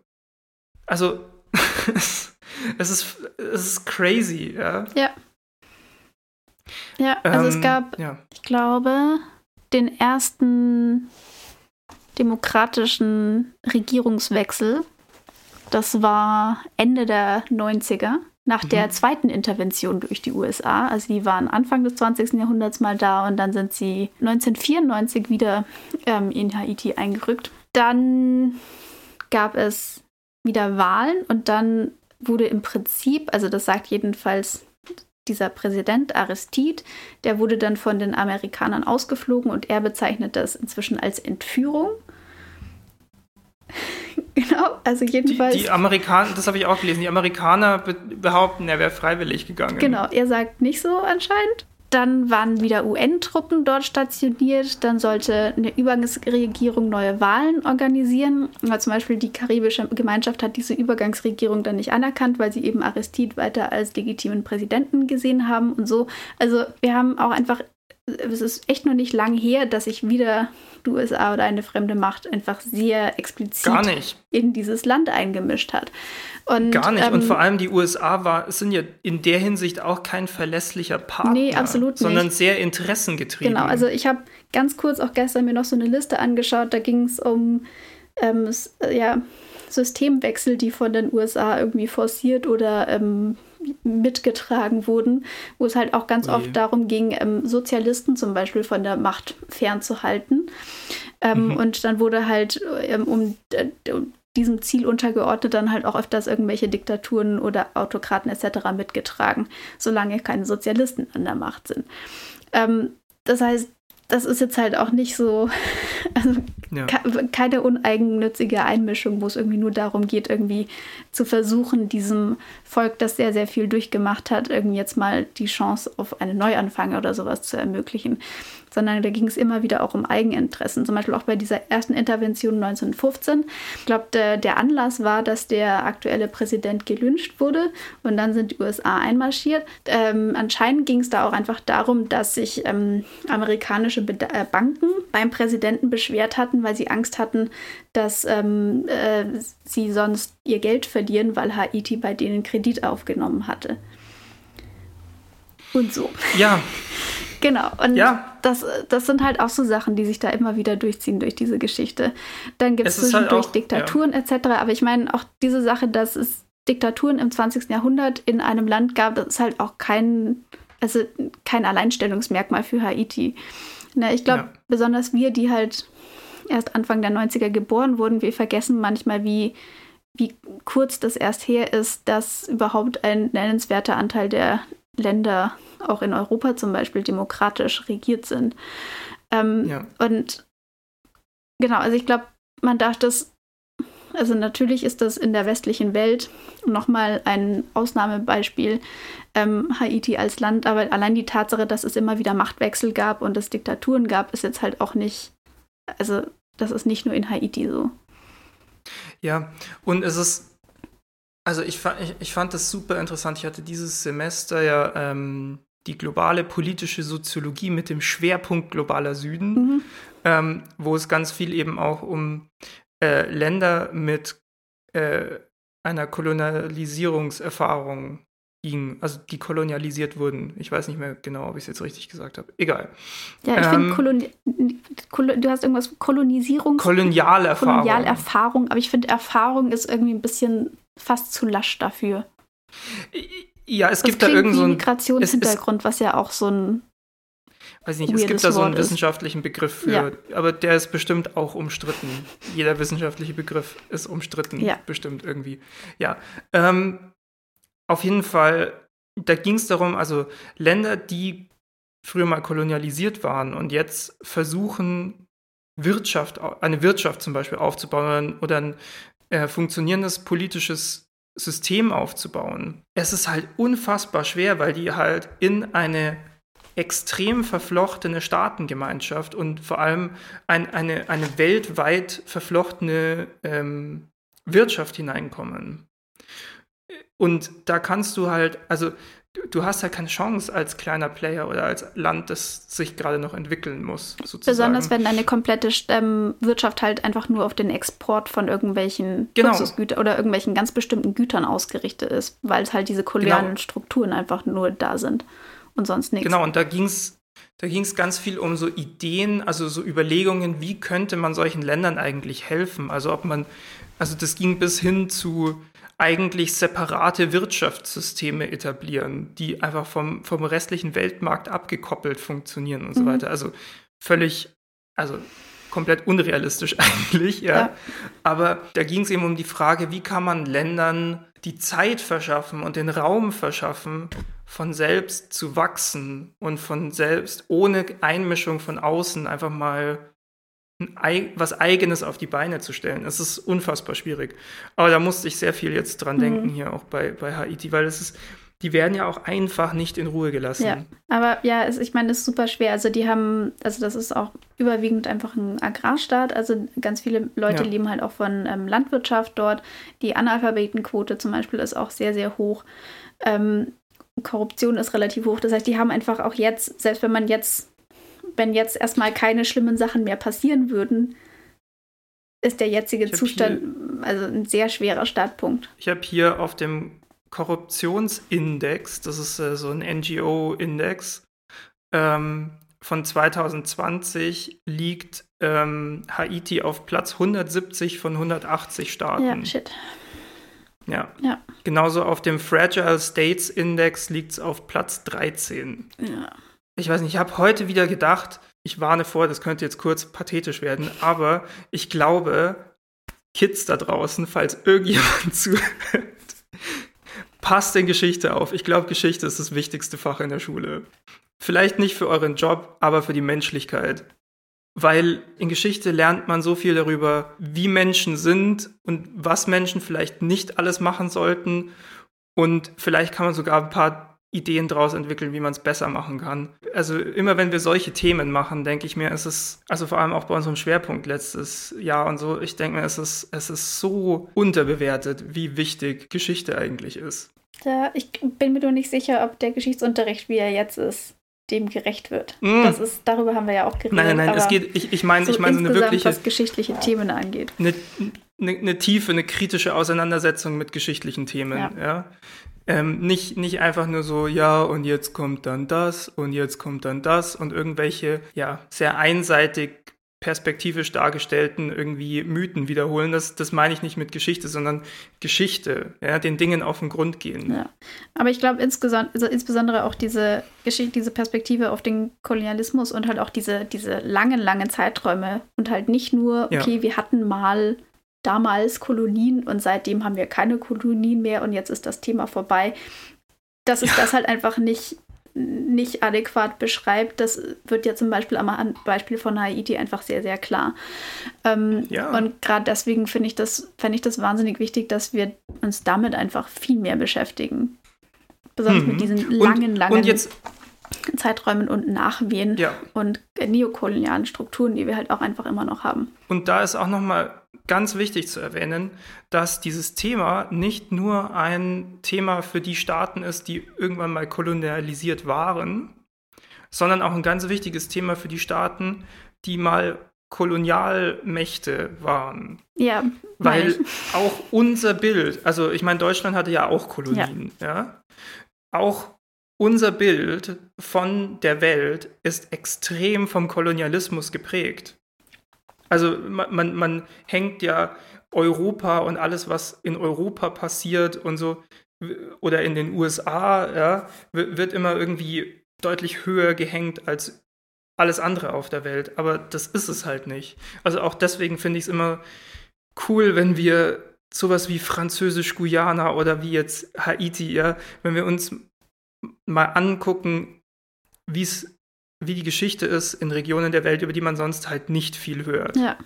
[SPEAKER 2] Also <laughs> es ist, es ist crazy, ja.
[SPEAKER 1] Ja. Ja, also ähm, es gab, ja. ich glaube, den ersten demokratischen Regierungswechsel. Das war Ende der 90er, nach mhm. der zweiten Intervention durch die USA. Also die waren Anfang des 20. Jahrhunderts mal da und dann sind sie 1994 wieder ähm, in Haiti eingerückt. Dann gab es wieder Wahlen und dann wurde im Prinzip, also das sagt jedenfalls dieser Präsident Aristide, der wurde dann von den Amerikanern ausgeflogen und er bezeichnet das inzwischen als Entführung. <laughs> genau, also jedenfalls.
[SPEAKER 2] Die, die Amerikaner, das habe ich auch gelesen, die Amerikaner behaupten, er wäre freiwillig gegangen.
[SPEAKER 1] Genau, er sagt nicht so anscheinend. Dann waren wieder UN-Truppen dort stationiert. Dann sollte eine Übergangsregierung neue Wahlen organisieren. Aber zum Beispiel die karibische Gemeinschaft hat diese Übergangsregierung dann nicht anerkannt, weil sie eben Aristide weiter als legitimen Präsidenten gesehen haben und so. Also wir haben auch einfach, es ist echt noch nicht lang her, dass sich wieder die USA oder eine fremde Macht einfach sehr explizit in dieses Land eingemischt hat.
[SPEAKER 2] Und, Gar nicht. Ähm, und vor allem die USA war, sind ja in der Hinsicht auch kein verlässlicher Partner. Nee, absolut nicht. Sondern sehr interessengetrieben.
[SPEAKER 1] Genau, also ich habe ganz kurz auch gestern mir noch so eine Liste angeschaut. Da ging es um ähm, ja, Systemwechsel, die von den USA irgendwie forciert oder ähm, mitgetragen wurden, wo es halt auch ganz okay. oft darum ging, ähm, Sozialisten zum Beispiel von der Macht fernzuhalten. Ähm, mhm. Und dann wurde halt ähm, um, äh, um diesem Ziel untergeordnet dann halt auch öfters irgendwelche Diktaturen oder Autokraten etc. mitgetragen, solange keine Sozialisten an der Macht sind. Ähm, das heißt, das ist jetzt halt auch nicht so, <laughs> also ja. keine uneigennützige Einmischung, wo es irgendwie nur darum geht, irgendwie zu versuchen, diesem Volk, das sehr, sehr viel durchgemacht hat, irgendwie jetzt mal die Chance auf einen Neuanfang oder sowas zu ermöglichen sondern da ging es immer wieder auch um Eigeninteressen. Zum Beispiel auch bei dieser ersten Intervention 1915. Ich glaube, der, Anlass war, dass der aktuelle Präsident gelünscht wurde und dann sind die USA einmarschiert. Ähm, anscheinend ging es da auch einfach darum, dass sich ähm, amerikanische Be äh, Banken beim Präsidenten beschwert hatten, weil sie Angst hatten, dass ähm, äh, sie sonst ihr Geld verlieren, weil Haiti bei denen Kredit aufgenommen hatte. Und so.
[SPEAKER 2] Ja,
[SPEAKER 1] Genau. Und ja. das, das sind halt auch so Sachen, die sich da immer wieder durchziehen durch diese Geschichte. Dann gibt es zwischendurch halt auch, Diktaturen ja. etc. Aber ich meine, auch diese Sache, dass es Diktaturen im 20. Jahrhundert in einem Land gab, das ist halt auch kein, also kein Alleinstellungsmerkmal für Haiti. Na, ich glaube, ja. besonders wir, die halt erst Anfang der 90er geboren wurden, wir vergessen manchmal, wie, wie kurz das erst her ist, dass überhaupt ein nennenswerter Anteil der Länder auch in Europa zum Beispiel demokratisch regiert sind. Ähm, ja. Und genau, also ich glaube, man darf das, also natürlich ist das in der westlichen Welt nochmal ein Ausnahmebeispiel, ähm, Haiti als Land, aber allein die Tatsache, dass es immer wieder Machtwechsel gab und es Diktaturen gab, ist jetzt halt auch nicht, also das ist nicht nur in Haiti so.
[SPEAKER 2] Ja, und es ist also ich, ich, ich, fand das super interessant. Ich hatte dieses Semester ja ähm, die globale politische Soziologie mit dem Schwerpunkt globaler Süden, mhm. ähm, wo es ganz viel eben auch um äh, Länder mit äh, einer Kolonialisierungserfahrung ging, also die kolonialisiert wurden. Ich weiß nicht mehr genau, ob ich es jetzt richtig gesagt habe. Egal.
[SPEAKER 1] Ja, ich ähm, finde, Koloni du hast irgendwas Kolonisierungs...
[SPEAKER 2] Kolonialerfahrung.
[SPEAKER 1] Kolonialerfahrung, aber ich finde, Erfahrung ist irgendwie ein bisschen fast zu lasch dafür.
[SPEAKER 2] Ja, es das gibt da irgend so einen
[SPEAKER 1] Migrationshintergrund, was ja auch so ein
[SPEAKER 2] Weiß nicht, es gibt da so einen wissenschaftlichen Begriff für, ja. aber der ist bestimmt auch umstritten. Jeder wissenschaftliche Begriff ist umstritten, ja. bestimmt irgendwie. Ja, ähm, auf jeden Fall, da ging es darum, also Länder, die früher mal kolonialisiert waren und jetzt versuchen, Wirtschaft, eine Wirtschaft zum Beispiel aufzubauen oder ein äh, funktionierendes politisches System aufzubauen. Es ist halt unfassbar schwer, weil die halt in eine extrem verflochtene Staatengemeinschaft und vor allem ein, eine, eine weltweit verflochtene ähm, Wirtschaft hineinkommen. Und da kannst du halt, also du hast halt keine Chance als kleiner Player oder als Land, das sich gerade noch entwickeln muss.
[SPEAKER 1] Sozusagen. Besonders wenn deine komplette ähm, Wirtschaft halt einfach nur auf den Export von irgendwelchen genau. Luxusgütern oder irgendwelchen ganz bestimmten Gütern ausgerichtet ist, weil es halt diese kolonialen genau. Strukturen einfach nur da sind und sonst nichts.
[SPEAKER 2] Genau, und da ging es da ging es ganz viel um so Ideen, also so Überlegungen, wie könnte man solchen Ländern eigentlich helfen? Also ob man, also das ging bis hin zu eigentlich separate Wirtschaftssysteme etablieren, die einfach vom, vom restlichen Weltmarkt abgekoppelt funktionieren und mhm. so weiter. Also völlig, also komplett unrealistisch <laughs> eigentlich, ja. ja. Aber da ging es eben um die Frage, wie kann man Ländern die Zeit verschaffen und den Raum verschaffen, von selbst zu wachsen und von selbst ohne Einmischung von außen einfach mal was Eigenes auf die Beine zu stellen. Es ist unfassbar schwierig. Aber da musste ich sehr viel jetzt dran mhm. denken hier auch bei, bei Haiti, weil es ist, die werden ja auch einfach nicht in Ruhe gelassen.
[SPEAKER 1] Ja, aber ja, es, ich meine, es ist super schwer. Also die haben, also das ist auch überwiegend einfach ein Agrarstaat. Also ganz viele Leute ja. leben halt auch von ähm, Landwirtschaft dort. Die Analphabetenquote zum Beispiel ist auch sehr, sehr hoch. Ähm, Korruption ist relativ hoch. Das heißt, die haben einfach auch jetzt, selbst wenn man jetzt wenn jetzt erstmal keine schlimmen Sachen mehr passieren würden, ist der jetzige Zustand hier, also ein sehr schwerer Startpunkt.
[SPEAKER 2] Ich habe hier auf dem Korruptionsindex, das ist äh, so ein NGO-Index, ähm, von 2020 liegt ähm, Haiti auf Platz 170 von 180 Staaten.
[SPEAKER 1] Ja, shit.
[SPEAKER 2] Ja. ja. Genauso auf dem Fragile States Index liegt es auf Platz 13.
[SPEAKER 1] Ja
[SPEAKER 2] ich weiß nicht, ich habe heute wieder gedacht, ich warne vor, das könnte jetzt kurz pathetisch werden, aber ich glaube, Kids da draußen, falls irgendjemand <laughs> zuhört, passt in Geschichte auf. Ich glaube, Geschichte ist das wichtigste Fach in der Schule. Vielleicht nicht für euren Job, aber für die Menschlichkeit. Weil in Geschichte lernt man so viel darüber, wie Menschen sind und was Menschen vielleicht nicht alles machen sollten. Und vielleicht kann man sogar ein paar Ideen daraus entwickeln, wie man es besser machen kann. Also immer wenn wir solche Themen machen, denke ich mir, es ist, also vor allem auch bei unserem Schwerpunkt letztes Jahr und so, ich denke mir, es ist, es ist so unterbewertet, wie wichtig Geschichte eigentlich ist.
[SPEAKER 1] Ja, ich bin mir nur nicht sicher, ob der Geschichtsunterricht, wie er jetzt ist, dem gerecht wird. Mm. Das ist, darüber haben wir ja auch geredet.
[SPEAKER 2] Nein, nein, nein, es geht, ich, ich meine, so ich meine so eine wirkliche.
[SPEAKER 1] was geschichtliche Themen angeht.
[SPEAKER 2] Eine, eine, eine, tiefe, eine kritische Auseinandersetzung mit geschichtlichen Themen, ja. ja? Ähm, nicht, nicht einfach nur so, ja, und jetzt kommt dann das und jetzt kommt dann das und irgendwelche, ja, sehr einseitig perspektivivisch dargestellten irgendwie Mythen wiederholen. Das, das meine ich nicht mit Geschichte, sondern Geschichte, ja, den Dingen auf den Grund gehen.
[SPEAKER 1] Ja. Aber ich glaube insgesamt, also insbesondere auch diese Geschichte, diese Perspektive auf den Kolonialismus und halt auch diese, diese langen, langen Zeiträume und halt nicht nur, okay, ja. wir hatten mal damals Kolonien und seitdem haben wir keine Kolonien mehr und jetzt ist das Thema vorbei. Dass es ja. das halt einfach nicht, nicht adäquat beschreibt, das wird ja zum Beispiel am Beispiel von Haiti einfach sehr, sehr klar. Ähm, ja. Und gerade deswegen finde ich, das, ich das wahnsinnig wichtig, dass wir uns damit einfach viel mehr beschäftigen. Besonders mhm. mit diesen langen, langen und jetzt Zeiträumen und Nachwehen ja. und neokolonialen Strukturen, die wir halt auch einfach immer noch haben.
[SPEAKER 2] Und da ist auch nochmal ganz wichtig zu erwähnen, dass dieses Thema nicht nur ein Thema für die Staaten ist, die irgendwann mal kolonialisiert waren, sondern auch ein ganz wichtiges Thema für die Staaten, die mal Kolonialmächte waren.
[SPEAKER 1] Ja.
[SPEAKER 2] Weil auch unser Bild, also ich meine, Deutschland hatte ja auch Kolonien, ja. ja. Auch unser Bild von der Welt ist extrem vom Kolonialismus geprägt. Also man, man, man hängt ja Europa und alles, was in Europa passiert und so, oder in den USA, ja, wird immer irgendwie deutlich höher gehängt als alles andere auf der Welt. Aber das ist es halt nicht. Also auch deswegen finde ich es immer cool, wenn wir sowas wie Französisch-Guyana oder wie jetzt Haiti, ja, wenn wir uns mal angucken, wie es wie die Geschichte ist in Regionen der Welt, über die man sonst halt nicht viel hört.
[SPEAKER 1] Ja.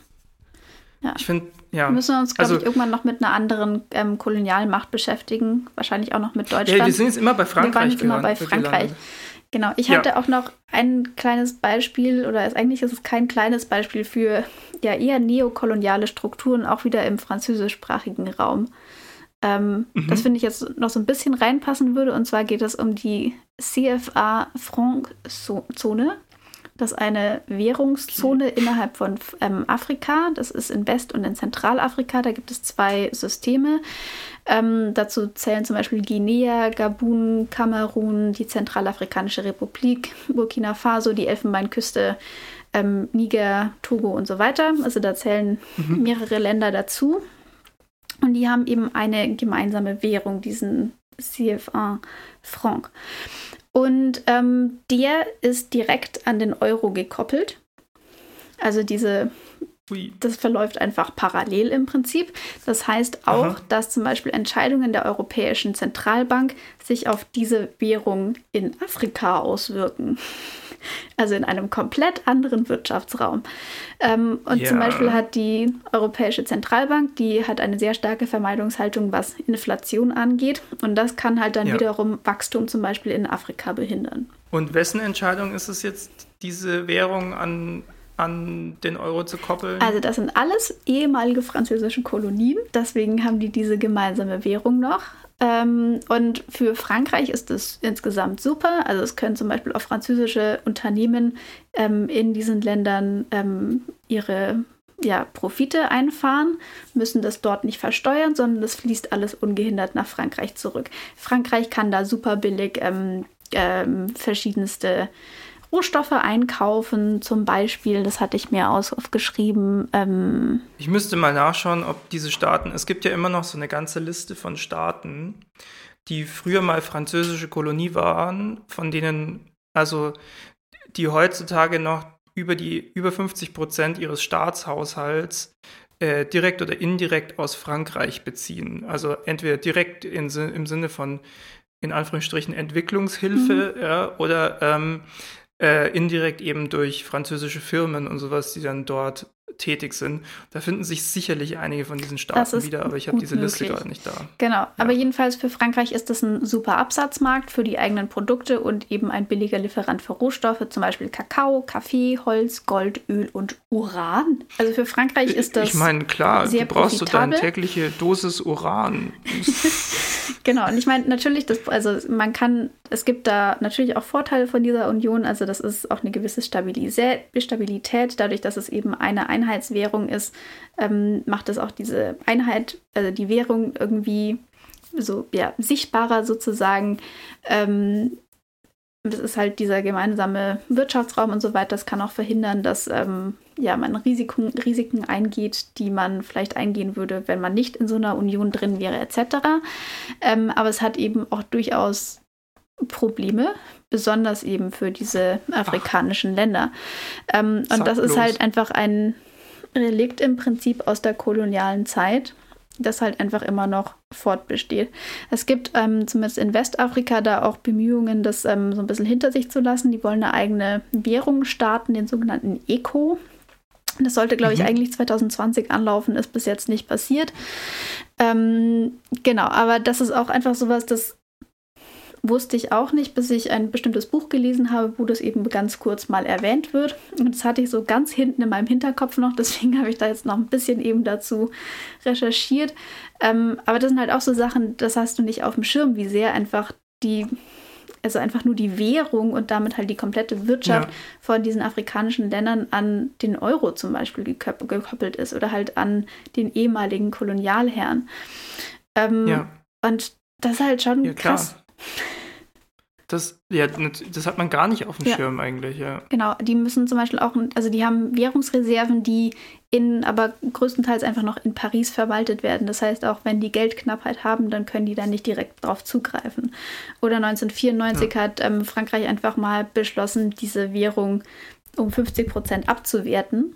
[SPEAKER 1] Ja.
[SPEAKER 2] Ich finde, ja.
[SPEAKER 1] Wir müssen uns, glaube
[SPEAKER 2] Also-
[SPEAKER 1] ich, irgendwann noch mit einer anderen ähm, Kolonialmacht beschäftigen. Wahrscheinlich auch noch mit Deutschland.
[SPEAKER 2] Ja, wir sind jetzt immer bei Frankreich.
[SPEAKER 1] Wir waren jetzt immer bei Frankreich. Genau, ich
[SPEAKER 2] Ja.
[SPEAKER 1] hatte auch noch ein kleines Beispiel, oder es, eigentlich ist es kein kleines Beispiel für ja eher neokoloniale Strukturen, auch wieder im französischsprachigen Raum. Ähm,
[SPEAKER 2] Mhm.
[SPEAKER 1] Das finde ich jetzt noch so ein bisschen reinpassen würde, und zwar geht es um die CFA-Franc-Zone. Das ist eine Währungszone innerhalb von ähm, Afrika. Das ist in West- und in Zentralafrika. Da gibt es zwei Systeme. Ähm, dazu zählen zum Beispiel Guinea, Gabun, Kamerun, die Zentralafrikanische Republik, Burkina Faso, die Elfenbeinküste, ähm, Niger, Togo und so weiter. Also da zählen mehrere Länder dazu. Und die haben eben eine gemeinsame Währung, diesen CFA Franc. Und ähm, der ist direkt an den Euro gekoppelt. Also diese
[SPEAKER 2] Ui.
[SPEAKER 1] das verläuft einfach parallel im Prinzip. Das heißt auch,
[SPEAKER 2] Aha.
[SPEAKER 1] dass zum Beispiel Entscheidungen der Europäischen Zentralbank sich auf diese Währung in Afrika auswirken. <laughs> Also in einem komplett anderen Wirtschaftsraum. Ähm, und zum
[SPEAKER 2] Ja.
[SPEAKER 1] Beispiel hat die Europäische Zentralbank, die hat eine sehr starke Vermeidungshaltung, was Inflation angeht. Und das kann halt dann
[SPEAKER 2] Ja.
[SPEAKER 1] wiederum Wachstum zum Beispiel in Afrika behindern.
[SPEAKER 2] Und wessen Entscheidung ist es jetzt, diese Währung an, an den Euro zu koppeln?
[SPEAKER 1] Also das sind alles ehemalige französische Kolonien. Deswegen haben die diese gemeinsame Währung noch. Ähm, und für Frankreich ist es insgesamt super. Also es können zum Beispiel auch französische Unternehmen ähm, in diesen Ländern ähm, ihre ja, Profite einfahren, müssen das dort nicht versteuern, sondern das fließt alles ungehindert nach Frankreich zurück. Frankreich kann da super billig ähm, ähm, verschiedenste Rohstoffe einkaufen, zum Beispiel, das hatte ich mir aufgeschrieben, ähm,
[SPEAKER 2] Ich müsste mal nachschauen, ob diese Staaten, es gibt ja immer noch so eine ganze Liste von Staaten, die früher mal französische Kolonie waren, von denen, also die heutzutage noch über die über 50 Prozent ihres Staatshaushalts äh, direkt oder indirekt aus Frankreich beziehen. Also entweder direkt in, im Sinne von in Anführungsstrichen Entwicklungshilfe ja, oder ähm, äh, indirekt eben durch französische Firmen und sowas, die dann dort tätig sind. Da finden sich sicherlich einige von diesen Staaten wieder, aber ich habe diese Liste
[SPEAKER 1] möglich.
[SPEAKER 2] gerade nicht da.
[SPEAKER 1] Genau, aber jedenfalls für Frankreich ist das ein super Absatzmarkt für die eigenen Produkte und eben ein billiger Lieferant für Rohstoffe, zum Beispiel Kakao, Kaffee, Holz, Gold, Öl und Uran. Also für Frankreich ist das
[SPEAKER 2] ich meine, klar,
[SPEAKER 1] sehr
[SPEAKER 2] du brauchst so deine
[SPEAKER 1] profitabel.
[SPEAKER 2] tägliche Dosis Uran. <laughs>
[SPEAKER 1] Genau, und ich meine, natürlich, das, also man kann, es gibt da natürlich auch Vorteile von dieser Union, also das ist auch eine gewisse Stabilisä- Stabilität, dadurch, dass es eben eine Einheitswährung ist, ähm, macht es auch diese Einheit, also die Währung irgendwie so, ja, sichtbarer sozusagen. Ähm, das ist halt dieser gemeinsame Wirtschaftsraum und so weiter. Das kann auch verhindern, dass ähm, ja, man Risiken, Risiken eingeht, die man vielleicht eingehen würde, wenn man nicht in so einer Union drin wäre, etc. Ähm, aber es hat eben auch durchaus Probleme, besonders eben für diese afrikanischen Länder. Ähm, und das ist halt einfach ein Relikt im Prinzip aus der kolonialen Zeit, das halt einfach immer noch fortbesteht. Es gibt ähm, zumindest in Westafrika da auch Bemühungen, das ähm, so ein bisschen hinter sich zu lassen. Die wollen eine eigene Währung starten, den sogenannten ECO. Das sollte, glaube ich,
[SPEAKER 2] Mhm.
[SPEAKER 1] eigentlich 2020 anlaufen, ist bis jetzt nicht passiert. Ähm, genau, aber das ist auch einfach sowas, das wusste ich auch nicht, bis ich ein bestimmtes Buch gelesen habe, wo das eben ganz kurz mal erwähnt wird. Und das hatte ich so ganz hinten in meinem Hinterkopf noch, <laughs> deswegen habe ich da jetzt noch ein bisschen eben dazu recherchiert. Ähm, aber das sind halt auch so Sachen, das hast du nicht auf dem Schirm, wie sehr einfach die, also einfach nur die Währung und damit halt die komplette Wirtschaft
[SPEAKER 2] Ja.
[SPEAKER 1] von diesen afrikanischen Ländern an den Euro zum Beispiel geköp- gekoppelt ist oder halt an den ehemaligen Kolonialherren. Ähm,
[SPEAKER 2] Ja.
[SPEAKER 1] Und das ist halt schon
[SPEAKER 2] Ja,
[SPEAKER 1] krass.
[SPEAKER 2] Das, ja, das hat man gar nicht auf dem
[SPEAKER 1] Ja.
[SPEAKER 2] Schirm eigentlich, ja.
[SPEAKER 1] Genau, die müssen zum Beispiel auch, also die haben Währungsreserven, die in, aber größtenteils einfach noch in Paris verwaltet werden. Das heißt, auch wenn die Geldknappheit haben, dann können die da nicht direkt drauf zugreifen. Oder 1994 hat ähm, Frankreich einfach mal beschlossen, diese Währung um 50 Prozent abzuwerten.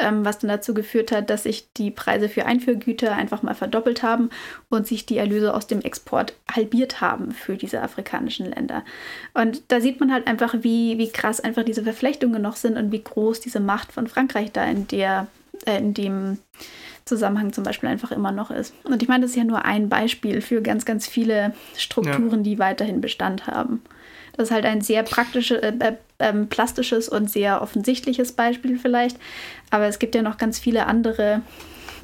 [SPEAKER 1] Ähm, was dann dazu geführt hat, dass sich die Preise für Einführgüter einfach mal verdoppelt haben und sich die Erlöse aus dem Export halbiert haben für diese afrikanischen Länder. Und da sieht man halt einfach, wie, wie krass einfach diese Verflechtungen noch sind und wie groß diese Macht von Frankreich da in der äh, in dem Zusammenhang zum Beispiel einfach immer noch ist. Und ich meine, das ist ja nur ein Beispiel für ganz, ganz viele Strukturen, ja. die weiterhin Bestand haben. Das ist halt ein sehr praktisches, äh, äh, äh, plastisches und sehr offensichtliches Beispiel vielleicht. Aber es gibt ja noch ganz viele andere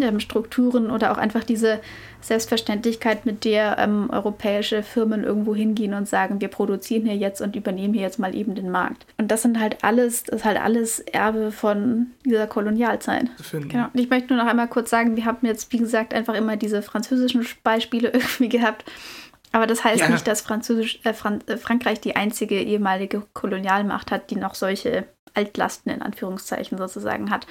[SPEAKER 1] ähm, Strukturen oder auch einfach diese Selbstverständlichkeit, mit der ähm, europäische Firmen irgendwo hingehen und sagen, wir produzieren hier jetzt und übernehmen hier jetzt mal eben den Markt. Und das sind halt alles, das ist halt alles Erbe von dieser Kolonialzeit. Genau. Und ich möchte nur noch einmal kurz sagen, wir haben jetzt, wie gesagt, einfach immer diese französischen Beispiele <laughs> irgendwie gehabt. Aber das heißt ja. nicht, dass Französisch, äh, Fran äh, Frankreich die einzige ehemalige Kolonialmacht hat, die noch solche Altlasten in Anführungszeichen sozusagen hat.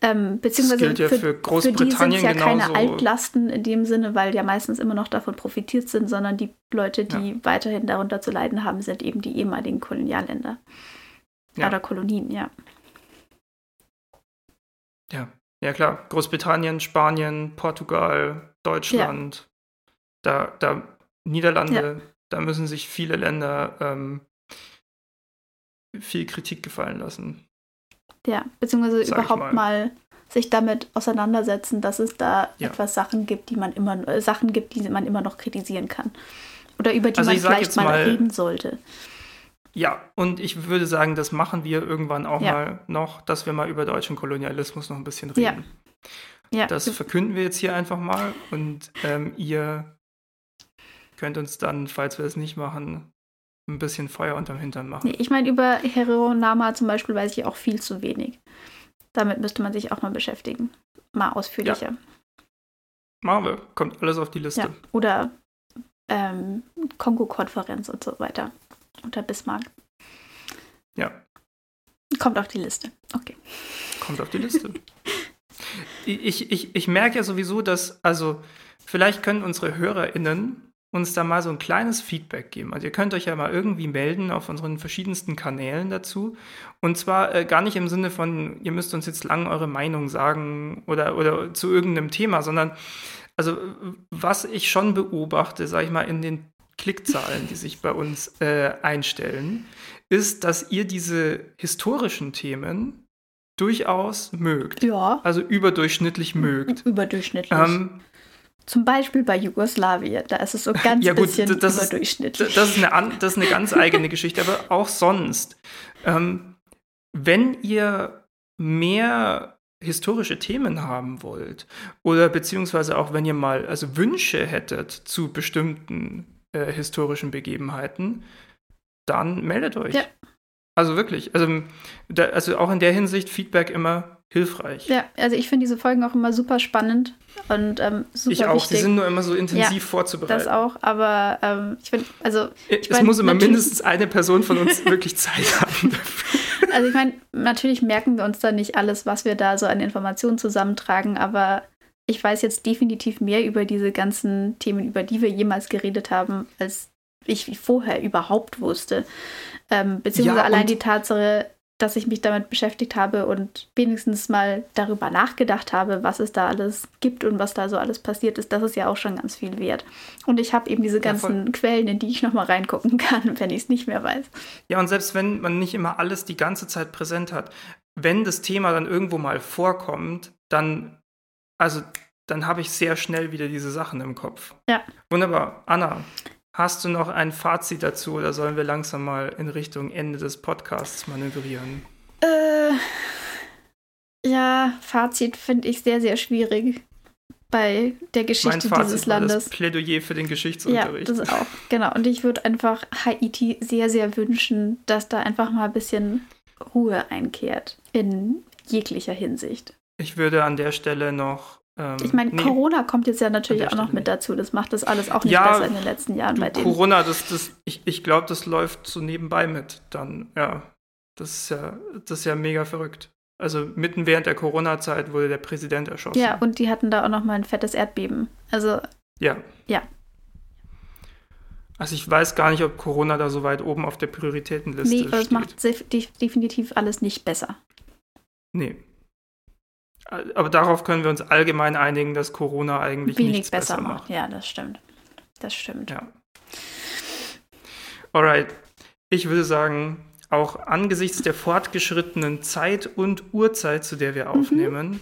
[SPEAKER 1] Ähm, beziehungsweise
[SPEAKER 2] ja für, für Großbritannien
[SPEAKER 1] für die sind ja keine Altlasten in dem Sinne, weil ja meistens immer noch davon profitiert sind, sondern die Leute, die ja. weiterhin darunter zu leiden haben, sind eben die ehemaligen Kolonialländer. Ja. Oder Kolonien, ja.
[SPEAKER 2] Ja, ja klar. Großbritannien, Spanien, Portugal, Deutschland, da, da Niederlande, da müssen sich viele Länder ähm, viel Kritik gefallen lassen.
[SPEAKER 1] Ja, beziehungsweise überhaupt mal. mal. sich damit auseinandersetzen, dass es da ja. etwas Sachen gibt, die man immer äh, Sachen gibt, die man immer noch kritisieren kann. Oder über die also man vielleicht mal, mal, reden sollte.
[SPEAKER 2] Ja, und ich würde sagen, das machen wir irgendwann auch ja. mal noch, dass wir mal über deutschen Kolonialismus noch ein bisschen reden. Ja. ja. Das verkünden wir jetzt hier einfach mal und ähm, ihr könnt uns dann, falls wir es nicht machen, ein bisschen Feuer unterm Hintern machen.
[SPEAKER 1] Nee, ich meine, über Heronama zum Beispiel weiß ich auch viel zu wenig. Damit müsste man sich auch mal beschäftigen. Mal ausführlicher. Ja.
[SPEAKER 2] Machen wir. Kommt alles auf die Liste. Ja.
[SPEAKER 1] Oder ähm, Kongo-Konferenz und so weiter. Unter Bismarck.
[SPEAKER 2] Ja.
[SPEAKER 1] Kommt auf die Liste. Okay.
[SPEAKER 2] Kommt auf die Liste. <laughs> ich, ich, ich merke ja sowieso, dass, also, vielleicht können unsere HörerInnen uns da mal so ein kleines Feedback geben. Also ihr könnt euch ja mal irgendwie melden auf unseren verschiedensten Kanälen dazu. Und zwar äh, gar nicht im Sinne von, ihr müsst uns jetzt lang eure Meinung sagen oder, oder zu irgendeinem Thema, sondern also was ich schon beobachte, sage ich mal, in den Klickzahlen, die sich bei uns äh, einstellen, ist, dass ihr diese historischen Themen durchaus mögt.
[SPEAKER 1] Ja.
[SPEAKER 2] Also überdurchschnittlich mögt.
[SPEAKER 1] Überdurchschnittlich. Ähm, zum Beispiel bei Jugoslawien, da ist es so ganz ja, gut, bisschen das überdurchschnittlich.
[SPEAKER 2] Ist, das, ist eine, das ist eine ganz eigene Geschichte, aber auch sonst. Ähm, wenn ihr mehr historische Themen haben wollt oder beziehungsweise auch wenn ihr mal also Wünsche hättet zu bestimmten äh, historischen Begebenheiten, dann meldet euch. Ja. Also wirklich, also, da, also auch in der Hinsicht Feedback immer hilfreich.
[SPEAKER 1] Ja, also ich finde diese Folgen auch immer super spannend und ähm, super
[SPEAKER 2] Ich auch,
[SPEAKER 1] wichtig.
[SPEAKER 2] sie sind nur immer so intensiv ja, vorzubereiten.
[SPEAKER 1] Das auch, aber ähm, ich finde, also. Ich
[SPEAKER 2] es mein, muss immer mindestens eine Person von uns wirklich Zeit haben
[SPEAKER 1] dafür. Also ich meine, natürlich merken wir uns da nicht alles, was wir da so an Informationen zusammentragen, aber ich weiß jetzt definitiv mehr über diese ganzen Themen, über die wir jemals geredet haben, als ich vorher überhaupt wusste. Ähm, beziehungsweise ja, allein die Tatsache, dass ich mich damit beschäftigt habe und wenigstens mal darüber nachgedacht habe, was es da alles gibt und was da so alles passiert ist, das ist ja auch schon ganz viel wert. Und ich habe eben diese ganzen ja, Quellen, in die ich nochmal reingucken <laughs> kann, wenn ich es nicht mehr weiß.
[SPEAKER 2] Ja, und selbst wenn man nicht immer alles die ganze Zeit präsent hat, wenn das Thema dann irgendwo mal vorkommt, dann, also, dann habe ich sehr schnell wieder diese Sachen im Kopf.
[SPEAKER 1] Ja.
[SPEAKER 2] Wunderbar. Anna, Hast du noch ein Fazit dazu oder sollen wir langsam mal in Richtung Ende des Podcasts manövrieren?
[SPEAKER 1] Äh, ja, Fazit finde ich sehr, sehr schwierig bei der Geschichte
[SPEAKER 2] mein
[SPEAKER 1] dieses Landes.
[SPEAKER 2] Das Plädoyer für den Geschichtsunterricht.
[SPEAKER 1] Ja, das auch, genau. Und ich würde einfach Haiti sehr, sehr wünschen, dass da einfach mal ein bisschen Ruhe einkehrt in jeglicher Hinsicht.
[SPEAKER 2] Ich würde an der Stelle noch
[SPEAKER 1] ich meine, nee, Corona kommt jetzt ja natürlich auch noch mit dazu. Das macht das alles auch nicht ja, besser in den letzten Jahren bei denen.
[SPEAKER 2] Corona, das, das, ich, ich glaube, das läuft so nebenbei mit. Dann, ja. Das ist ja, das ist ja mega verrückt. Also mitten während der Corona-Zeit wurde der Präsident erschossen.
[SPEAKER 1] Ja, und die hatten da auch noch mal ein fettes Erdbeben. Also.
[SPEAKER 2] Ja.
[SPEAKER 1] Ja.
[SPEAKER 2] Also ich weiß gar nicht, ob Corona da so weit oben auf der Prioritätenliste nee, steht. Nee,
[SPEAKER 1] das macht definitiv alles nicht besser.
[SPEAKER 2] Nee, aber darauf können wir uns allgemein einigen, dass Corona eigentlich Wenig nichts besser, besser macht. macht.
[SPEAKER 1] Ja, das stimmt. Das stimmt.
[SPEAKER 2] Ja. Alright. Ich würde sagen, auch angesichts der fortgeschrittenen Zeit und Uhrzeit, zu der wir mhm. aufnehmen, mhm.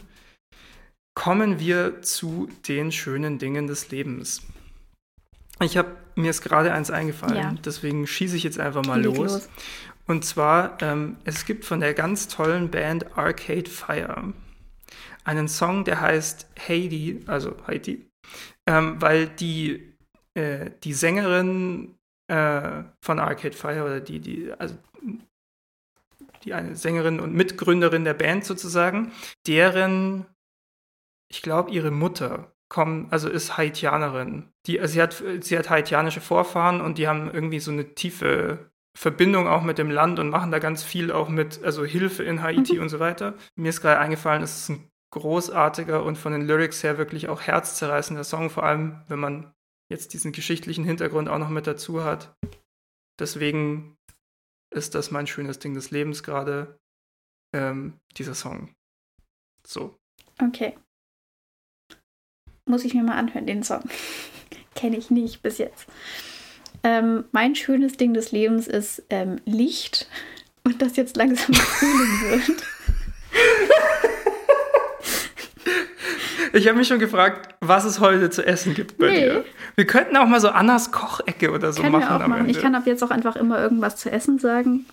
[SPEAKER 2] kommen wir zu den schönen Dingen des Lebens. Ich habe mir ist gerade eins eingefallen, ja. deswegen schieße ich jetzt einfach mal los. los. Und zwar, ähm, es gibt von der ganz tollen Band Arcade Fire einen Song, der heißt Heidi, also Heidi, ähm, weil die, äh, die Sängerin äh, von Arcade Fire oder die, die, also die eine Sängerin und Mitgründerin der Band sozusagen, deren, ich glaube, ihre Mutter kommt, also ist Haitianerin. Die, also sie, hat, sie hat haitianische Vorfahren und die haben irgendwie so eine tiefe Verbindung auch mit dem Land und machen da ganz viel auch mit, also Hilfe in Haiti mhm. und so weiter. Mir ist gerade eingefallen, es ist ein großartiger und von den Lyrics her wirklich auch herzzerreißender Song, vor allem wenn man jetzt diesen geschichtlichen Hintergrund auch noch mit dazu hat. Deswegen ist das mein schönes Ding des Lebens gerade, ähm, dieser Song. So.
[SPEAKER 1] Okay. Muss ich mir mal anhören, den Song. <laughs> Kenne ich nicht bis jetzt. Ähm, mein schönes Ding des Lebens ist ähm, Licht und das jetzt langsam <laughs> Frühling wird. <laughs>
[SPEAKER 2] Ich habe mich schon gefragt, was es heute zu essen gibt bei nee. dir. Wir könnten auch mal so Annas Kochecke oder so machen.
[SPEAKER 1] Wir auch machen. Ich kann ab jetzt auch einfach immer irgendwas zu essen sagen.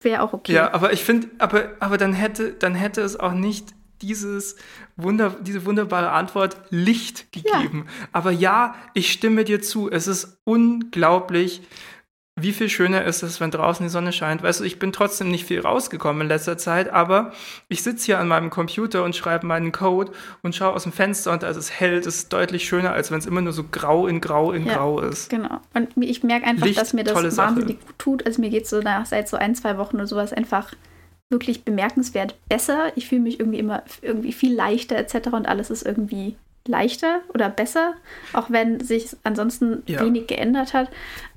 [SPEAKER 1] Wäre auch okay.
[SPEAKER 2] Ja, aber ich finde, aber, aber dann hätte, dann hätte es auch nicht dieses Wunder, diese wunderbare Antwort Licht gegeben. Ja. Aber ja, ich stimme dir zu. Es ist unglaublich, wie viel schöner ist es, wenn draußen die Sonne scheint. Weißt du, ich bin trotzdem nicht viel rausgekommen in letzter Zeit, aber ich sitze hier an meinem Computer und schreibe meinen Code und schaue aus dem Fenster und ist es hell. Das ist deutlich schöner, als wenn es immer nur so grau in grau in ja, grau ist.
[SPEAKER 1] Genau. Und ich merke einfach, Licht, dass mir das wahnsinnig gut tut. Also mir geht es so nach, seit so ein, zwei Wochen oder sowas einfach wirklich bemerkenswert besser. Ich fühle mich irgendwie immer irgendwie viel leichter etc. und alles ist irgendwie leichter oder besser, auch wenn sich ansonsten ja. wenig geändert hat.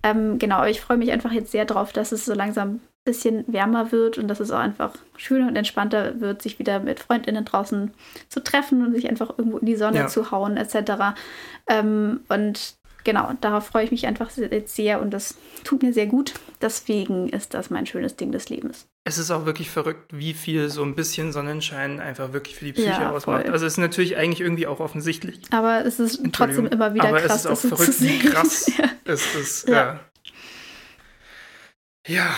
[SPEAKER 1] Ähm, genau, ich freue mich einfach jetzt sehr drauf, dass es so langsam ein bisschen wärmer wird und dass es auch einfach schöner und entspannter wird, sich wieder mit FreundInnen draußen zu treffen und sich einfach irgendwo in die Sonne ja. zu hauen etc. Ähm, und genau, darauf freue ich mich einfach jetzt sehr und das tut mir sehr gut. Deswegen ist das mein schönes Ding des Lebens.
[SPEAKER 2] Es ist auch wirklich verrückt, wie viel so ein bisschen Sonnenschein einfach wirklich für die Psyche ja, ausmacht. Also es ist natürlich eigentlich irgendwie auch offensichtlich.
[SPEAKER 1] Aber es ist trotzdem immer wieder Aber krass.
[SPEAKER 2] Es ist auch verrückt, wie krass <laughs> ja. es ist. Ja. ja. ja.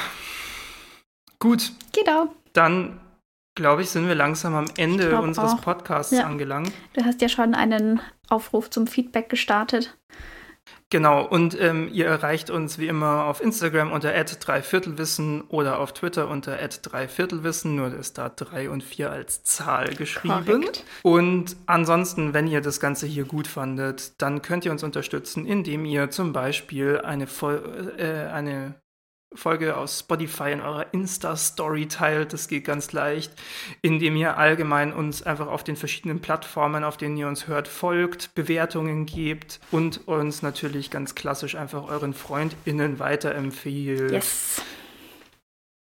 [SPEAKER 2] Gut.
[SPEAKER 1] Genau.
[SPEAKER 2] Dann glaube ich, sind wir langsam am Ende unseres auch. Podcasts angelangt.
[SPEAKER 1] Du hast ja schon einen Aufruf zum Feedback gestartet.
[SPEAKER 2] Genau, und ähm, ihr erreicht uns wie immer auf Instagram unter dreiviertelwissen oder auf Twitter unter dreiviertelwissen, nur ist da drei und vier als Zahl geschrieben. Korrekt. Und ansonsten, wenn ihr das Ganze hier gut fandet, dann könnt ihr uns unterstützen, indem ihr zum Beispiel eine, äh, eine Folge aus Spotify in eurer Insta-Story teilt. Das geht ganz leicht, indem ihr allgemein uns einfach auf den verschiedenen Plattformen, auf denen ihr uns hört, folgt, Bewertungen gebt und uns natürlich ganz klassisch einfach euren FreundInnen weiterempfehlt.
[SPEAKER 1] Yes.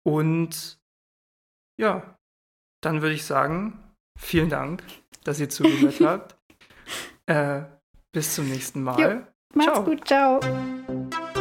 [SPEAKER 2] Und ja, dann würde ich sagen, vielen Dank, dass ihr zugehört <laughs> habt. Äh, bis zum nächsten Mal. Jo,
[SPEAKER 1] macht's ciao. gut, ciao.